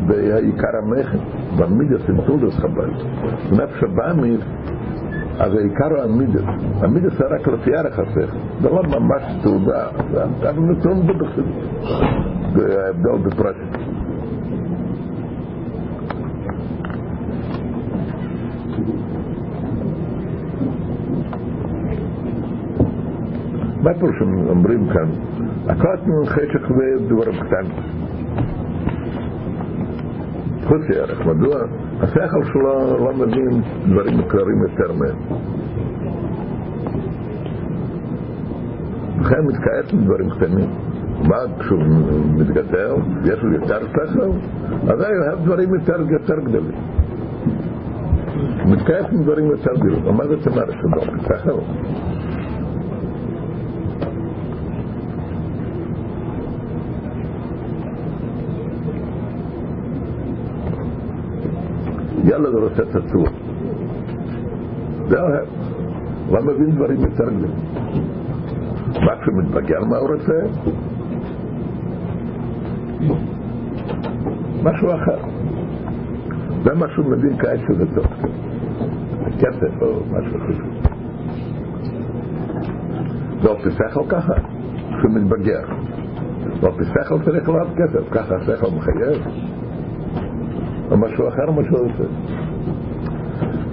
בעיקר המכן, במידס עם טולדס חב"ד. נפש הבאמיר אז העיקר הוא המידס. המידס זה רק לפי ערך השכל. זה לא ממש תעודה, אבל נתון בחסידות. זה ההבדל בפרטים. מה פה שאומרים כאן? הקוטן חשך ודבר קטן. חוץ ערך, מדוע? השכל שלו לא מבין דברים מקררים יותר מהם. לכן מתקעת מדברים קטנים. מה כשהוא מתגדל, יש לו יותר שכל, אז הוא אוהב דברים יותר, גדולים. מתקעת מדברים יותר גדולים. מה זאת אומרת שדור? שכל? אוהב. לא מבין דברים יותר גדולים. מה כשהוא מתבגר מה הוא רוצה? משהו אחר. זה שהוא מבין כעת שזה טוב. כסף או משהו חשוב. אופי שכל ככה, כשהוא מתבגר. אופי שכל צריך לאהוב כסף, ככה השכל מחייב. או משהו אחר מה שהוא רוצה.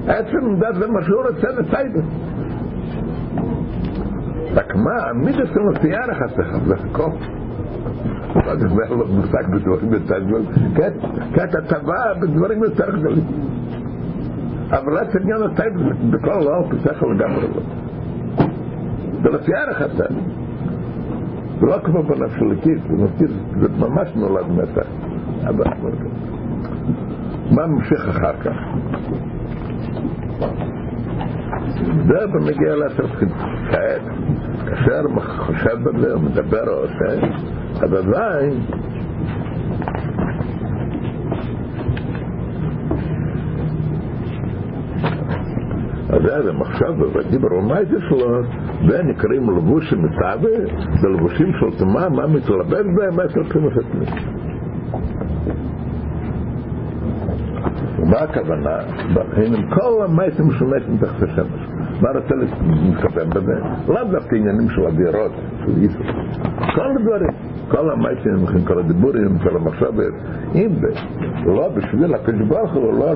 עצם זה מה שהוא רוצה לטייבה. רק מה, מידס הוא מופיע לך השכל, זה הכל. אז זה לא מושג בדברים יותר גדולים, כי אתה טבע בדברים יותר גדולים. אבל עצם עניין הטייבה בכל לא פסח לגמרי לא. זה לפי ערך השכל. זה לא כמו בנפש הלקית, זה ממש נולד מהשכל. מה ממשיך אחר כך? זה בנגיע לעשר בחינות. כעת, כאשר חושב בזה מדבר או עושה, אז עדיין אז זה מחשב בדיבר ומייטה שלו, זה נקראים לבושים מצווה, זה לבושים של תמה, מה מתלבש בהם, עשר בחינות עצמית. מה הכוונה? כל המייסים שמייסים תחת השמש. מה רוצה להתכוון בזה? לאו דווקא עניינים של אווירות, של איסור. כל הדברים, כל המייסים, כל הדיבורים, כל המחשבת, אם זה לא בשביל הקדוש ברוך הוא, לא...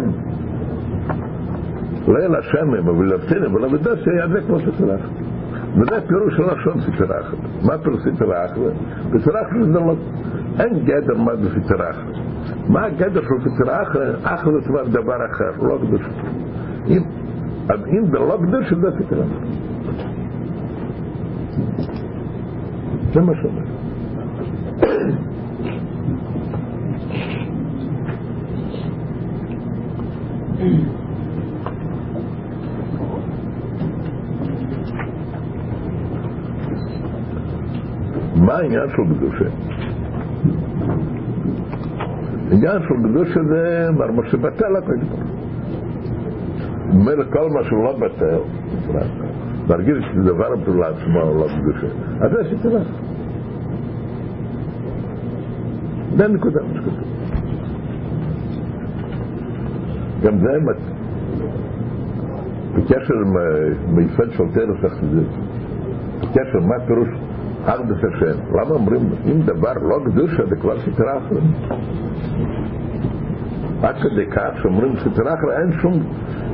ליל השמים, אבל לבטינים, אבל בדסי ידק כמו אחת. וזה פירוש של לשון סטר אחת. מה פירוש סטר אחת? סטר אחת זה לא... אין גדר מה זה סטר אחת. מה הגדר של סטר אחת? אחת זה כבר דבר אחר, לא קדוש. אם, אם זה לא קדוש, זה סטר אחת. זה מה שאומר. מה העניין של קדושה? העניין של קדושה זה מה שבטל הקדוש ברוך הוא. ממילא כל מה שהוא לא בטל, להרגיש שזה דבר בטול לעצמו או לא קדושה. אז זה שתראה. זה נקודה מה שכתוב. גם זה בקשר עם אה, מיפד של תרס החסידות. בקשר מה פירוש ארדס השם. למה אומרים, אם דבר לא קדושה זה כבר אחרת. עד כדי כך שאומרים אחרת אין שום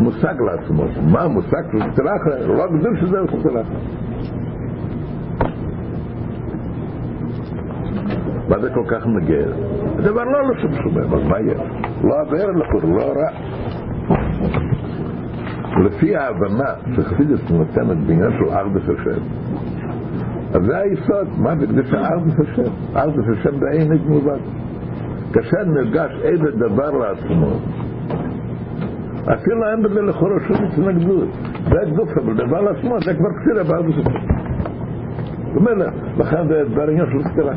מושג לעצמו. מה המושג של אחרת? לא קדושה זה סתרה אחרת. מה זה כל כך נגע? הדבר לא לשום שומם, אז מה יש? לא עבר לחור, לא רע. לפי ההבנה שחסידס נותנת בעניין של ארדס השם, אז זה היסוד, מה זה קדושה ארדס השם? ארדס השם את מלבד. כאשר נרגש איזה דבר לעצמו, אפילו אין בזה לכאורה שום התנגדות. זה גוף, אבל דבר לעצמו, זה כבר כסירה בארדס השם. זאת אומרת, לכן זה בעניין של כסירה.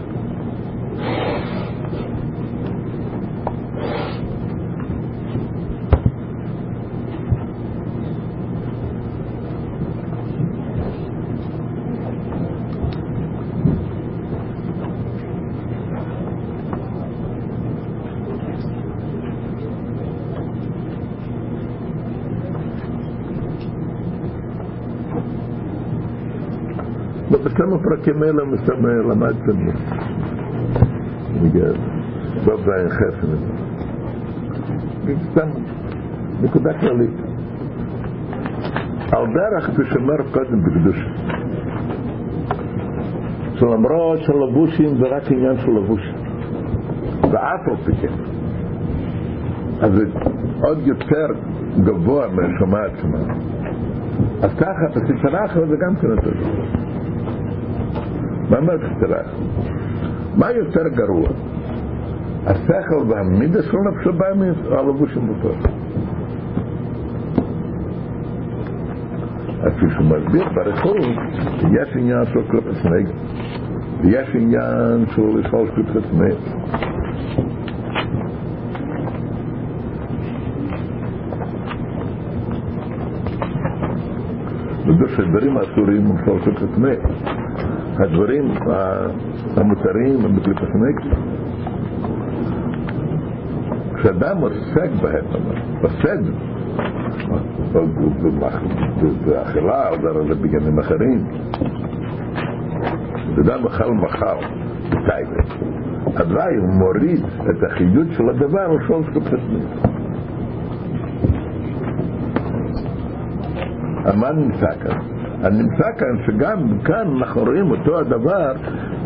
אלה מסתבר למדתם בגלל דוב זין חסן סתם נקודה כללית. על דרך שאומר קודם בקדוש שלמרות שלבושים זה רק עניין של לבוש ואף על פי כן. אז זה עוד יותר גבוה מהשמה עצמה אז ככה בספרה אחרת זה גם כן אותו דבר אומרת סתירה? מה יותר גרוע? השכל והמידה של נפשו או הלבושים בפועל? אז כפי שהוא מסביר בריחוד, יש עניין של קלפס נגד, ויש עניין של לשאול קלפס נגד. וזה שדברים אסורים הם של קלפס נגד. הדברים המותרים הם בקליפת נגד. כשאדם עוסק בהם, עוסק באכילה או בבניינים אחרים, אדם אכל מחר בטייבה, אזי הוא מוריד את החיות של הדבר שול קליפת נגד. מה נמצא כאן? הנמצא כאן שגם כאן אנחנו רואים אותו הדבר,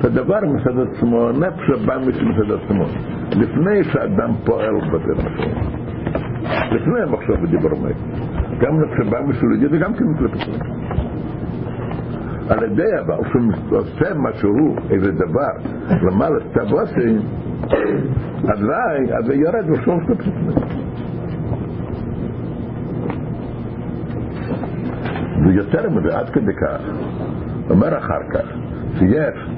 הדבר מצד עצמו, נפש הבא מצד עצמו, לפני שאדם פועל שלו, לפני המחשב ודיבר מת, גם נפש הבא מצד עצמו וגם כן מצד עצמו. על ידי אבל שהוא עושה משהו, איזה דבר, למעלה סטבוסי, אזי, אז זה יורד ושום סטבוסי. ויותר מזה, עד כדי כך, אומר אחר כך, שיש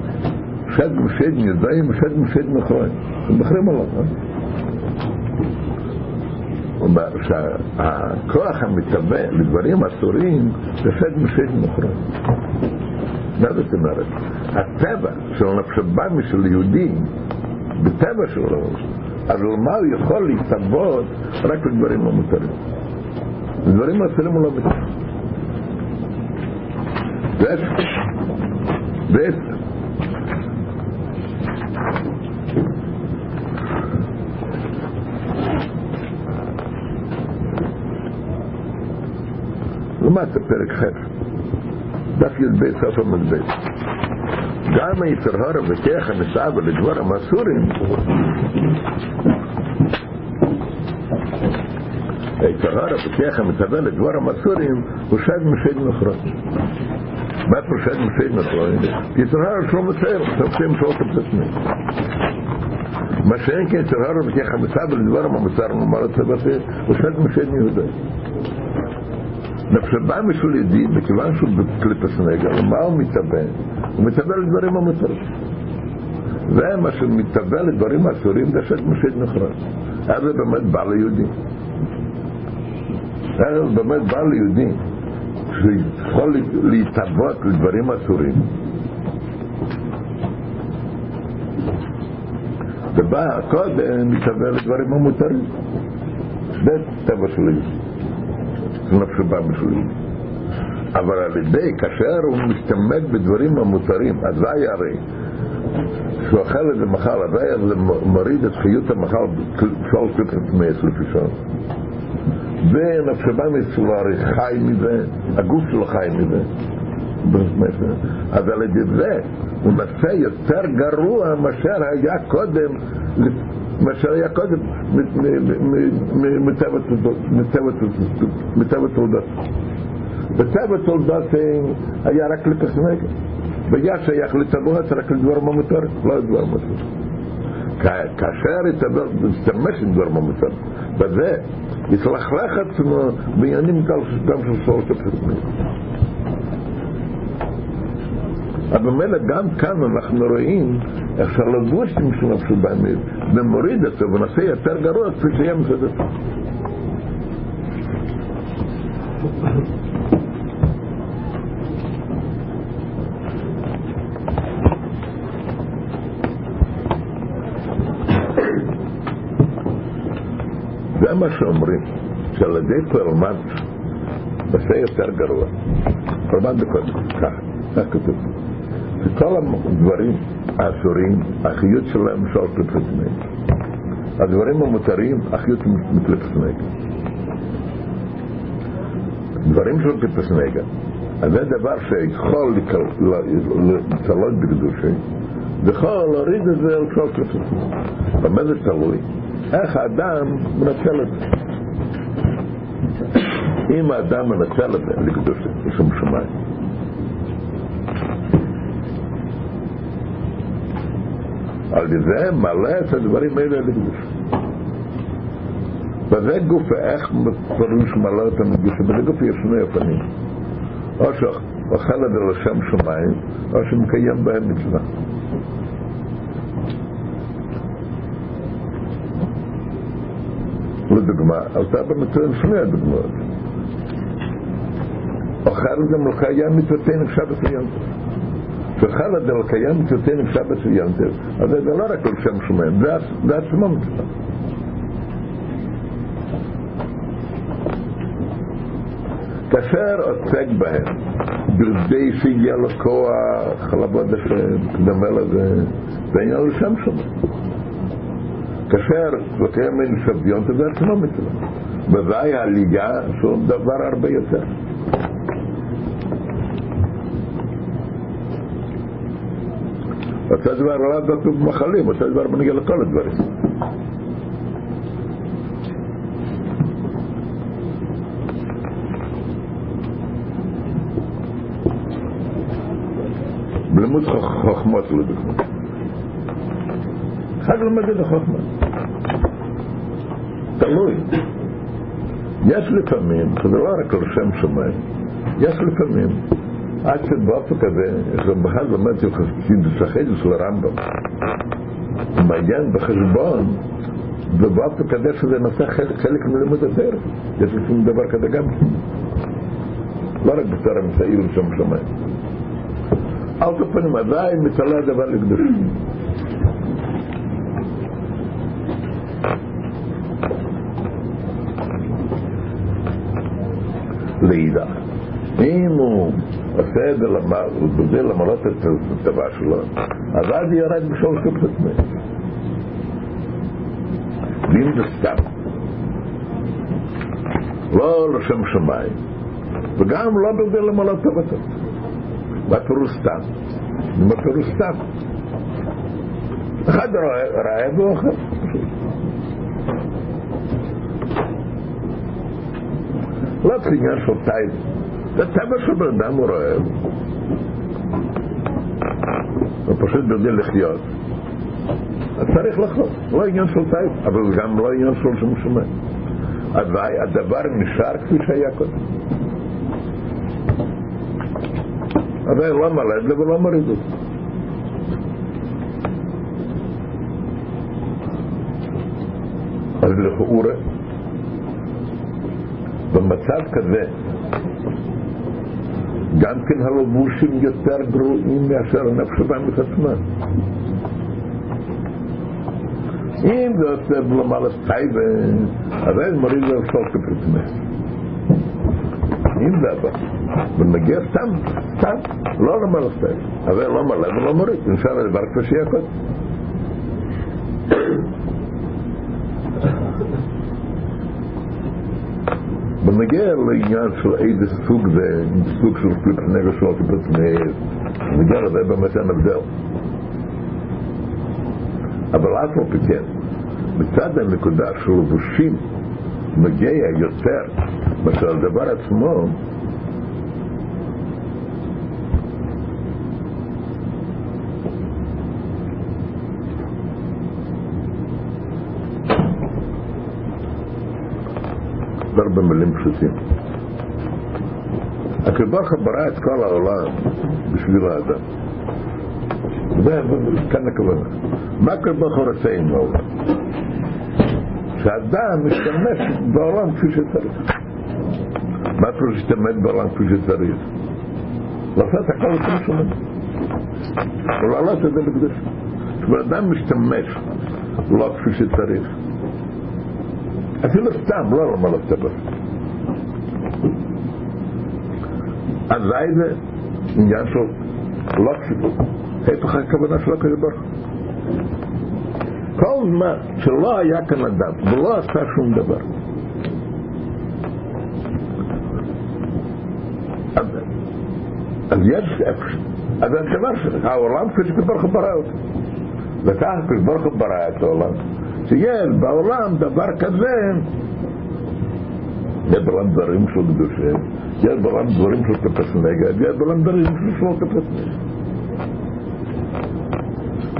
שד משד נזעים ושד משד מכרוין. הם מכרים עליו, אה? שהכוח המתהווה לדברים אסורים זה שד משד מכרוין. מה זאת אומרת? הטבע של נפשבמי של יהודי, בטבע שלו, אז למה הוא יכול להתאבות רק לדברים המותרים? לדברים האסורים הוא לא מתאר. ועשר. ועשר. למטה, פרק ח', דף י"ב סוף עמוד ב'. גם היצר הורה וכיח המסעבה לדבר המסורים היצר הורה וכיח המסעבה לדבר המסורים הוא שד משד נחרות מה פרשת משד נחרות? יצר הורה שלא מצייר, תופסים שלא תופסים מה שאין כן יצר הורה וכיח המסעבה לדבר המסורים הוא אמר את זה הוא שד משד יהודה נפשבה משול ידי, מכיוון שהוא בקליפס נגר, מה הוא מתאבן? הוא מתאבן לדברים המותרים. זה מה שמתאבן לדברים אסורים, זה שאת משד נחרץ. אז זה באמת בא ליהודי. אז זה באמת בא ליהודי, שיכול להתאבות לדברים אסורים. ובא קודם מתאבן לדברים המותרים. זה טבע של יהודי. נפשו בא בשבילי. אבל על ידי, כאשר הוא משתמט בדברים המותרים, אזי הרי, שהוא אכל את זה מחל, אזי זה מוריד את חיות המחל בשול קליפת מייס לפי שלו הרי חי מזה, הגוף שלו חי מזה. אז על ידי זה הוא נעשה יותר גרוע מאשר היה קודם מה שהיה קודם מטבע תולדות. בטבע תולדות היה רק לפסנגה. והיה שייך לטבעות רק לדבר ממותר, לא לדבר ממותר. כאשר יתבר, משתמש עם דבר ממותר, בזה עצמו בעניינים גם של שלושת הפסנגה. אבל ממילא גם כאן אנחנו רואים איך שהלבושים של נפשו באמת ומוריד אותו ונעשה יותר גרוע כפי שיהיה מסדר. זה מה שאומרים, שעל ידי פרלמנט נעשה יותר גרוע. פרלמנט בקודם, ככה, כתוב. שכל הדברים האסורים, החיות שלהם של נגד. הדברים המותרים, החיות נגד. דברים של נגד, אז זה דבר שיכול לצלות בקדושי, ויכול להוריד את זה על כל נגד. במה זה תלוי? איך האדם מנצל את זה. אם האדם מנצל את זה לקדושי, יש שם שמיים. על ידי מלא את הדברים האלה לקדוש. וזה גוף, איך פירוש מלא את המקדוש? בזה יש שני אופנים. או שאוכל את זה לשם שמיים, או שמקיים בהם מצווה. לדוגמה, עלתה במקרים שני הדוגמאות. אוכל את זה מלכה מצוותינו שבת ויונטר. וחלה דל קיים תותן שבת ויונטר. אז זה לא רק על שם שמיים, זה עצמו מצווה. כאשר עוסק בהם, בכדי שיהיה לו כוח לעבוד השם, דומה לזה, זה עניין לשם שמיים. כאשר אין שוויון, זה עצמו מצווה. ודאי העלייה שהוא דבר הרבה יותר. אותו דבר לא דתו במחלים, אותו דבר בנגיע לכל הדברים. בלימוד חוכמות לדוגמה. אחד לומד את החוכמה. תלוי. יש לפעמים, זה לא רק על שם שמיים, יש לפעמים עד שבאופק הזה, בכלל למדתי חסידוס החידוש של הרמב"ם. מעיין בחשבון, ובאופק הזה שזה נושא חלק, מלימוד התאר. יש לפעמים דבר כזה גם. לא רק בתור המסעיר שם שמיים. על כל פנים, עדיין מתעלה הדבר לקדוש. לאידך. אם הוא עושה את זה בזה למרות את הטבע שלו, אז אז ירד בשול קפלת מת. ואם זה סתם, לא לשם שמיים, וגם לא בגלל למלא טובתו. מה פירוש סתם? מה פירוש סתם? אחד רעב ואוכל. לא עניין של טייב. זה טבע של בן אדם הוא רעב. הוא פשוט יודע לחיות. אז צריך לאכול. לא עניין של טייב, אבל זה גם לא עניין של שום שומע. הדבר נשאר כפי שהיה קודם. אבל לא מלד לו ולא מוריד אותו. אז לכאורה, במצב כזה, גם כן הלבושים יותר גרועים מאשר הנפש הבאמת עצמה. אם זה עושה בלמלס טייבה, אז אין מוריד לו סוף כפרצמי. אם זה אבל, ומגיע סתם, סתם, לא למלס טייבה. אבל לא מלא ולא מוריד, נשאר לדבר כפי שיהיה קודם. בנגיע לעניין של איזה סוג זה, סוג של פליפס נגר שלו כפליפס נגר, בנגיע לזה באמת אין הבדל. אבל אף לא פיקן, מצד הנקודה של לבושים מגיע יותר מאשר הדבר עצמו, דבר במילים פשוטים. הקדוש ברא את כל העולם בשביל האדם. זה כאן הכוונה. מה הקדוש רוצה עם העולם? שאדם משתמש בעולם כפי שצריך. מה פירוש להשתמש בעולם כפי שצריך? לעשות הכל כפי שונה. ולעלות את זה בקדוש. כשאדם משתמש לא כפי שצריך, אפילו סתם, לא למה לספר. אז זה עניין של לא סיפור. היפך הכוונה של הקדוש ברוך כל זמן שלא היה כאן אדם ולא עשה שום דבר אז יש אז הדבר שהעולם כפי שברוך ברא את שיש בעולם דבר כזה יש בעולם דברים של קדושה יש בעולם דברים של כפס נגד יש בעולם דברים של כפס נגד.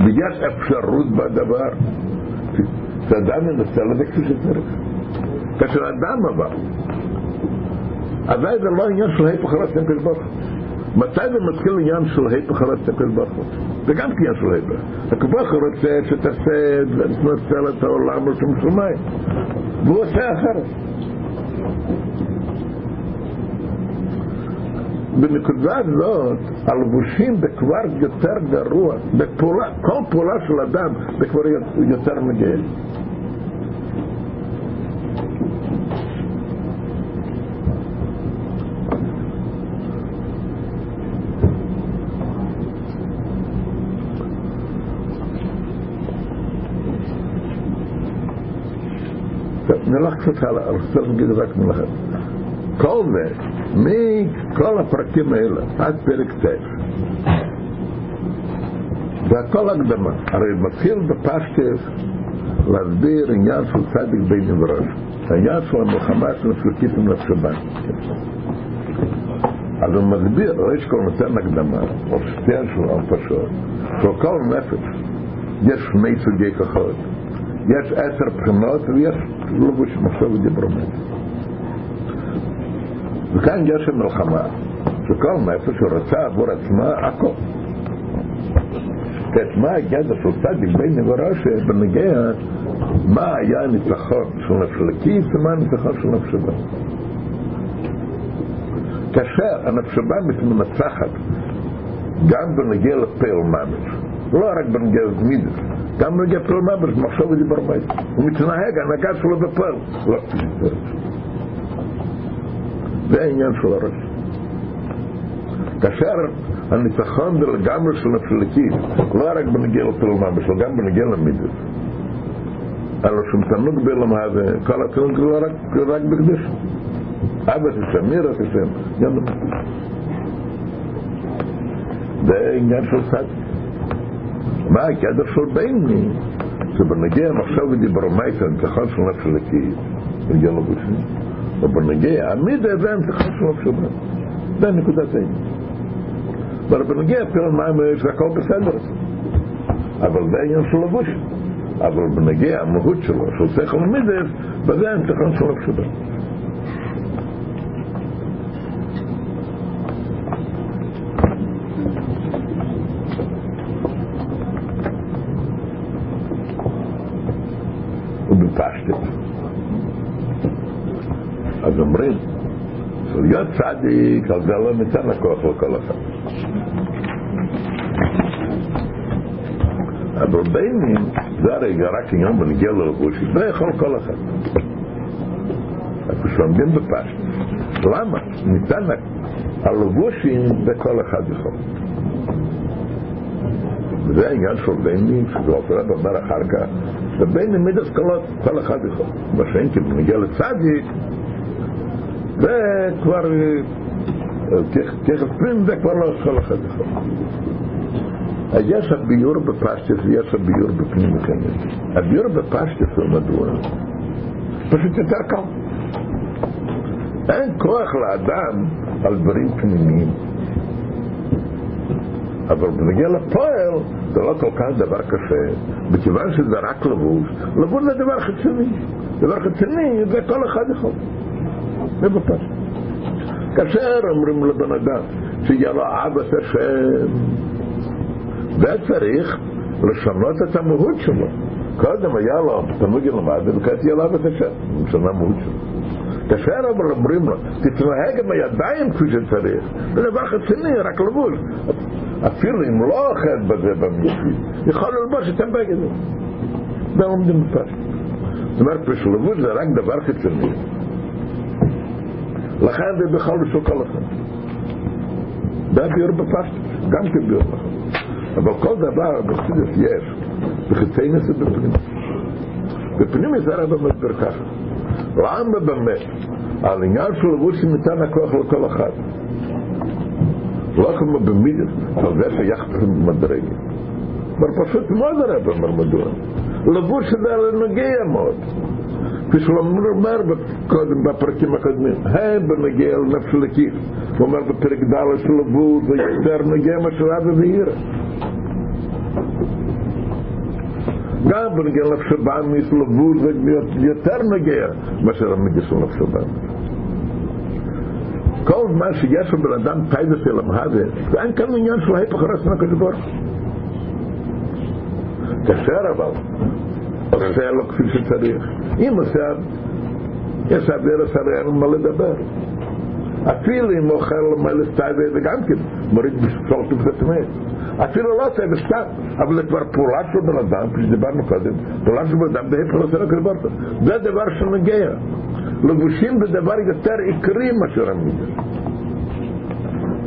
ויש אפשרות בדבר שאדם ינסה לזה כפי שצריך כאשר אדם עבר אז זה לא עניין של היפך הרצון של ברוך מתי זה מתחיל עניין של היפך הרצון של ברוך זה גם עניין של היפך הקבוך רוצה שתעשה ותנצל את העולם לשום שמיים. והוא עושה אחרת. בנקודה הזאת הלבושים זה כבר יותר גרוע בפעולה, כל פעולה של אדם זה כבר יותר מגעיל נלך קצת הלאה, אני רוצה להגיד רק מלאכה כל זה, מכל הפרקים האלה, עד פרק ט', זה הכל הקדמה. הרי מתחיל בפשטס להסביר עניין של צדיק בין נבראש, העניין של המלחמה של נפלקית עם נפשבן. אז הוא מסביר, ראש כל נותן הקדמה, או שתיהן שלו פשוט, של כל נפש. יש שני סוגי כוחות, יש עשר בחינות ויש לבוש מחשב ודיברומט. וכאן יש מלחמה, שכל נפש רוצה עבור עצמה הכל. כעת מה הגדר של צדיק בין נבראש בנגיע מה היה הניצחון של נפשלקיס ומה הניצחון של נפשבן. כאשר הנפשבן מתמנצחת גם בנגיע לפעל ממש, לא רק בנגיע למידס, גם בנגיע לפעל ממש, מחשוב ודיבר בית. הוא מתנהג, הנהגה שלו בפעל. לא, זה העניין של הראש. כאשר הניצחון זה לגמרי של נפשלקים, לא רק בנגיע לפעל ממש, אלא גם בנגיע למידס. הלוא שום תנוג בעולם הזה, כל התנוג זה רק, רק בקדוש. אבא תשמיר, תשם. גם זה עניין של צד. מה הקדר של בייני? שבנגיע מחשב ודיברומייטה, נתחל של נפש אלוקית, נגיע לגופים. ובנגיע, המידה זה הנתחל של נפש אלוקית. זה נקודת העניין. אבל בנגיע פירל מים זה הכל בסדר. אבל זה העניין של לבוש. אבל בנגיע המהות שלו, של שכל מידס, בזה הנתחל של נפש אלוקית. ובפשטת. אז אומרים, להיות צדיק, על זה לא ניתן הכוח לכל אחד. אבל ביינים, זה הרגע רק עניין בנגיע לרבוש, זה יכול כל אחד. אנחנו שלומדים בפשט. למה? ניתן הלבושים זה כל אחד יכול. וזה העניין של ביינים, שזה עופר אומר אחר כך, ובין מידס קלות כל אחד יכול. מה שאין כי בנגיע לצדיק, זה כבר, ככף פנים זה כבר לא כל אחד יכול. יש הביור בפשטס ויש הביור בפנים וכנראה. הביור בפשטס הוא מדוע? פשוט יותר קל. אין כוח לאדם על דברים פנימיים. אבל בנגיע לפועל זה לא כל כך דבר קשה, מכיוון שזה רק לבוש, לבוש זה דבר חיצוני. דבר חיצוני זה כל אחד יכול. בפשט. כאשר אומרים לבן אדם שיהיה לו אבא השם, זה צריך לשנות את המהות שלו. קודם היה לו תנוג למד, וכעת יהיה לו אבא השם, משנה המהות שלו. כאשר אבל אומרים לו, תתנהג עם הידיים כפי שצריך, זה דבר חיצוני, רק לבוש. אפילו אם לא אוכל בזה במצווה, יכול ללבוש את הבגד. זה עומדים בפשט. זאת אומרת, בשלבוש זה רק דבר חיצוני. לכן זה בכל לשוק כל אחד. זה ביור בפשט, גם כביור נכון. אבל כל דבר בחסידס יש, בחיצייניס ובפנים. בפנים זה הרבה מסביר ככה. למה באמת? על עניין של לבוש ניתן הכוח לכל אחד. לא כמו במידס, על זה שייך מדרגה. אבל פשוט מאוד הרב אומר מדוע. לבוש זה נוגע מאוד. כפי שהוא אומר קודם בפרקים הקודמים, הם בנגיע לנפש לכיס. הוא אומר בפרק ד' של לבוש זה יותר נוגע מאשר אבא ואירה. גם בנגיע לנפש הבאמיס לבוש זה יותר נוגע מאשר המידס של נפש הבאמיס. כל זמן שיש לבן אדם טייבס אל המהווה, ואין כאן עניין של ההפך הרס מהקדוש ברוך כאשר אבל עושה לו כפי שצריך. אם עושה יש הדרך הרי אין מה לדבר. אפילו אם אוכל מלס טייבה זה גם כן מוריד בשולטו ותמת אפילו לא עושה בסתם אבל זה כבר פעולה של בן אדם כפי שדיברנו קודם. פעולה של בן אדם בהפך הרס מהקדוש זה דבר שנגיע לבושים בדבר יותר עיקרי מאשר המידס.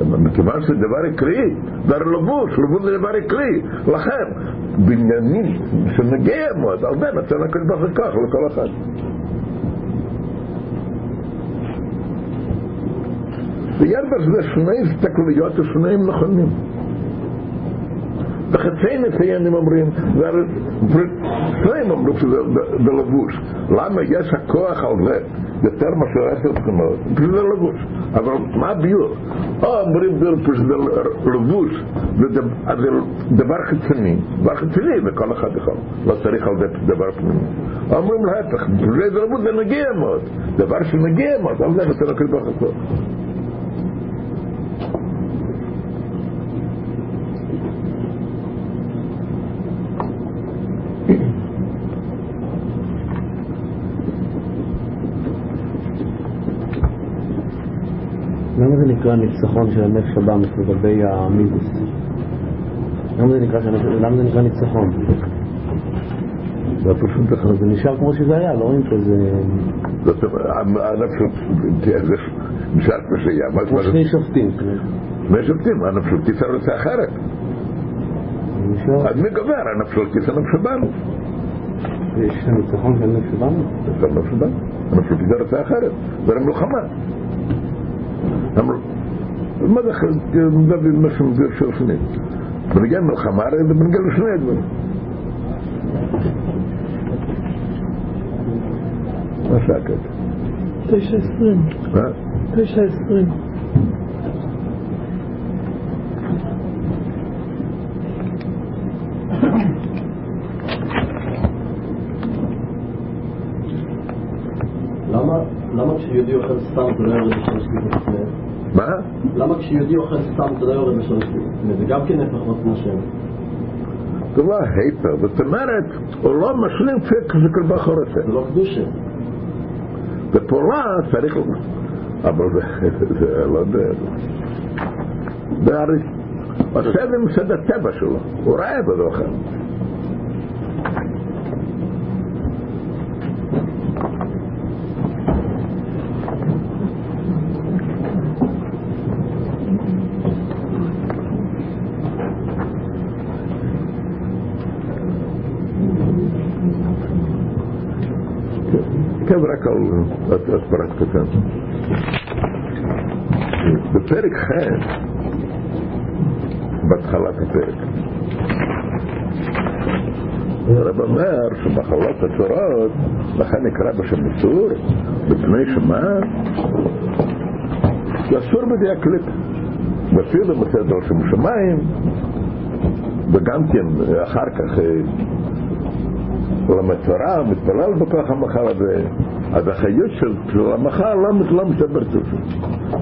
מכיוון שזה דבר עיקרי, זה לבוש, לבוש זה דבר עיקרי. לכן, בניינים שנגיע מאוד, על זה נתן הקדוש ברוך הוא כך לכל אחד. ויש בזה שני הסתכלויות ושניהם נכונים. בחצי נפיינים אומרים, שניים אמרו שזה בלבוש. למה יש הכוח על זה יותר מאשר עשר תכונות? זה לבוש. אבל מה הביור? או אומרים שזה לבוש, זה דבר חיצוני, דבר חיצוני וכל אחד יכול. לא צריך על זה דבר פנימי. אומרים להפך, זה לבוש זה נגיע מאוד. דבר שנגיע מאוד, על זה נותן הכל בחצות. למה זה נקרא ניצחון של הנפש הבאמס לגבי המידוס? למה זה נקרא, למה זה נקרא ניצחון? זה פשוט נכון. זה נשאר כמו שזה היה, לא רואים כזה... זאת אומרת, הנפש, נשאר כמו שהיה. כמו שני שופטים. שני שופטים, הנפש של כיסא רוצה אחרת. אז מי גובר? הנפש של כיסא נפש הבאמס. יש ניצחון כאן נפשדנו? זה לא שודה. הנפשות היא דרך אחרת, זה מלחמה. אמרו, זה מדבר משהו מביר של שני? בנגיע מלחמה הרי זה בנגיע לשני הדברים. מה שקט? תשע עשרים. מה? תשע עשרים. למה, למה כשיהודי אוכל סתם זה לא יורד בשלוש לפני? מה? למה כשיהודי אוכל סתם זה לא יורד בשלוש לפני? זה גם כן הפך. זה לא היפר, זאת אומרת, הוא לא משלים זה כל בחור זה. לא קדושה. בפעולה צריך... אבל זה, לא. זה. עושה זה מסד הטבע שלו, הוא רעב אז אוכל. כן, רק על הסברת קטן. בפרק ח', בהתחלת הפרק, הרב אומר שמחלות הצורות, לכן נקרא בשם איסור, בפני שמה, זה אסור בידי הקליפ. ואפילו בסדר שם שמיים, וגם כן אחר כך אה, לומד תורה, מתפלל בכוח המחל הזה, אז החיות של של המחל לא, לא מסתבר טוב.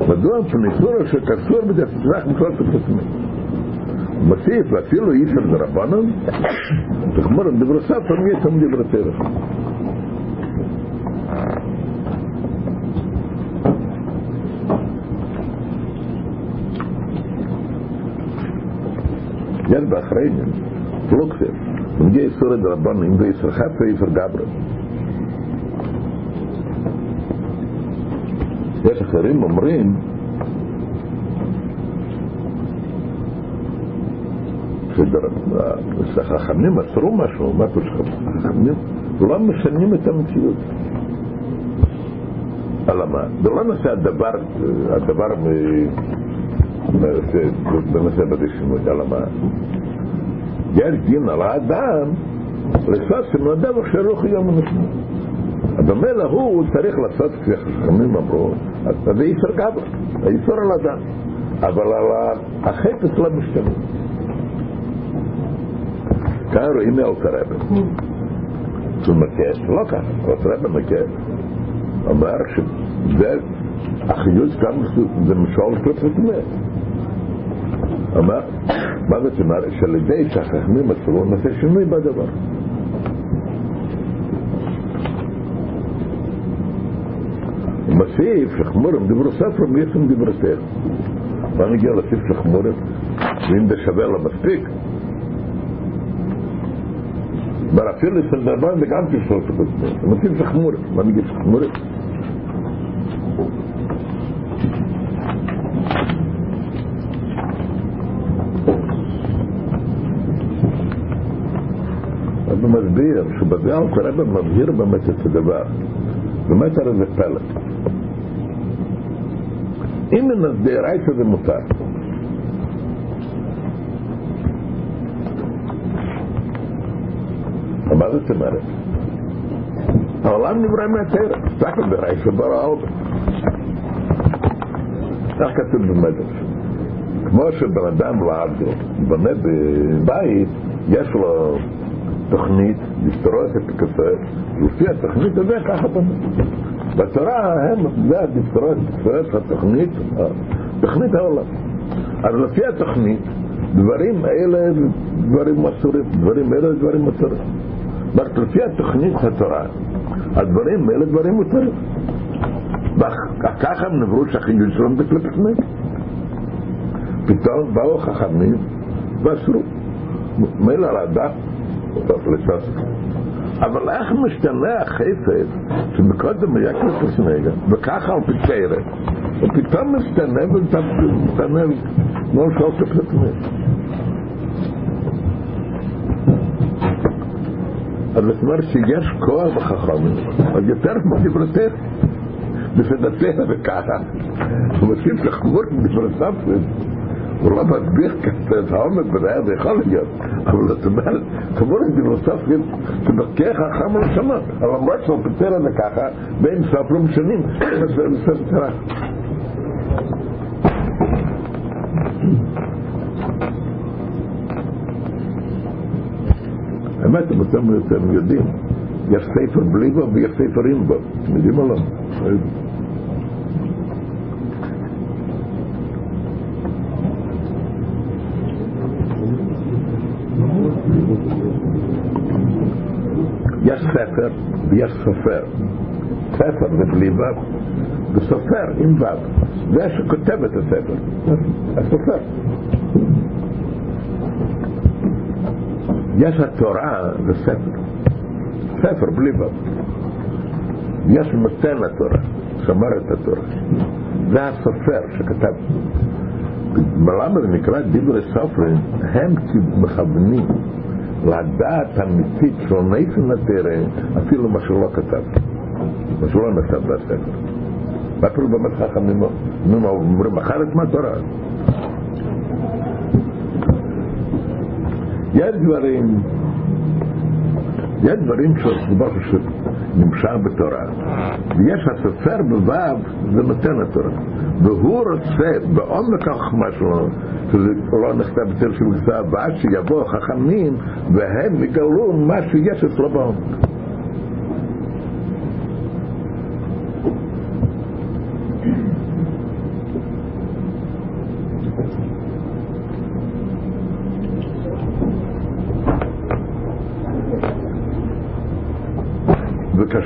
מדוע? מפני סורה שקשור בזה תצטרך מכלל תפסמי. מוסיף, ואפילו איסר דרבנן, תחמורם דברי ספר, מי יצם דברי תרח. יש באחריינים, פלוקסר, מגיע איסור דרבנן, ואיסר חפה, איסר גברה. יש אחרים אומרים שחכמים אסרו משהו, מה פירוש חכמים? לא משנים את המציאות. אלא מה? זה לא נושא הדבר, הדבר בנושא בדי שינוי, אלא מה? יש דין על האדם לעשות עם הדבר שלא חייב מנשמו. הדומה להוא הוא צריך לעשות כפי חכמים אמרו, אז זה איסר גבר, האיסור על אדם. אבל החפץ לא משתנה. כאן רואים מאלתרבה. שהוא מקש, לא ככה, אלתרבה מקש. אומר שזה החיוץ כאן זה משול כלפי טמא. אומר, מה זאת אומרת? שעל ידי שהחכמים עצרו נעשה שינוי בדבר. מוסיף שחמורם דיברו ספר מיישם דיברתך. מה נגיע להוסיף שחמורם? ואם זה שווה לו מספיק, אבל אפילו אצל דרבן זה גם את עצמו. הם עושים שחמורת. מה נגיד שחמורת? אז הוא מסביר שבזה אלתרבה מבהיר באמת את הדבר. באמת הרי זה פלא. אם דאורייתא זה מותר, מה זאת אומרת? העולם נברא מהטרע, רק ברייתא ברא העולם. כך כתוב במדרש. כמו שבן אדם לעבדו, בונה בבית, יש לו תוכנית לפתור את הכסף, לפי התוכנית הזה ככה בונה. בתורה הם, זה לפתור את התוכנית, תוכנית העולם. אז לפי התוכנית, דברים אלה דברים אסורים, דברים אלה דברים מותרים. רק לפי התוכנית התורה, הדברים האלה דברים מותרים. וככה הם נבראו שהחיול שלהם כלפי חמש. פתאום באו חכמים ואסרו. מילא לצורך. אבל איך משתנה החפץ שמקודם היה כלפי סנגה, וככה על פתרת, ופתאום משתנה ומשתנה כמו שלושת כלפי אז זאת אומרת שיש כוח בחכמים, אז יותר כמו דברתך, בפדתך וככה. הוא מוסיף לחמור בדברתיו, הוא לא מסביר את העומק בזה, זה יכול להיות, אבל זאת אומרת, חמור בדברתיו, כדרכך חכם לשנות, אבל למרות שהוא פיצר את זה ככה, בין סוף לא משנים. האמת, אתם יודעים, יש ספר בלי בו ויש ספר עם בו. אתם יודעים או לא? יש ספר ויש סופר. ספר זה בלי ו' וסופר עם ו'. זה שכותב את הספר. הסופר. יש התורה זה ספר. ספר בלי ו'. יש נותן התורה, שמר את התורה. זה הסופר שכתב. למה זה נקרא דברי סופרים? הם מכוונים לדעת אמיתית של ניסן התרא, אפילו מה שלא כתב, מה שלא נכתב בספר. ואפילו באמת חכמים אומרים אחרת מהתורה. יש דברים, יש דברים שנמשך בתורה, ויש הסופר בו' זה נותן התורה. והוא רוצה בעומק החוכמה שלו, שזה לא נכתב בתל של כתב, ועד שיבואו חכמים והם יגלו מה שיש אצלו בעומק.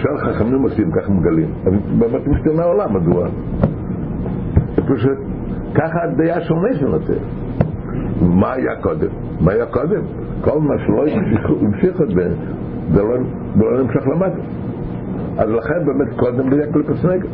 וכאשר חכמים עושים כך מגלים, אז באמת משתנה העולם, מדוע? פשוט ככה הדעה ניסן יותר. מה היה קודם? מה היה קודם? כל מה שלא המשיך את זה, זה לא, לא נמשך למטה. אז לכן באמת קודם היה קליפוס נגד.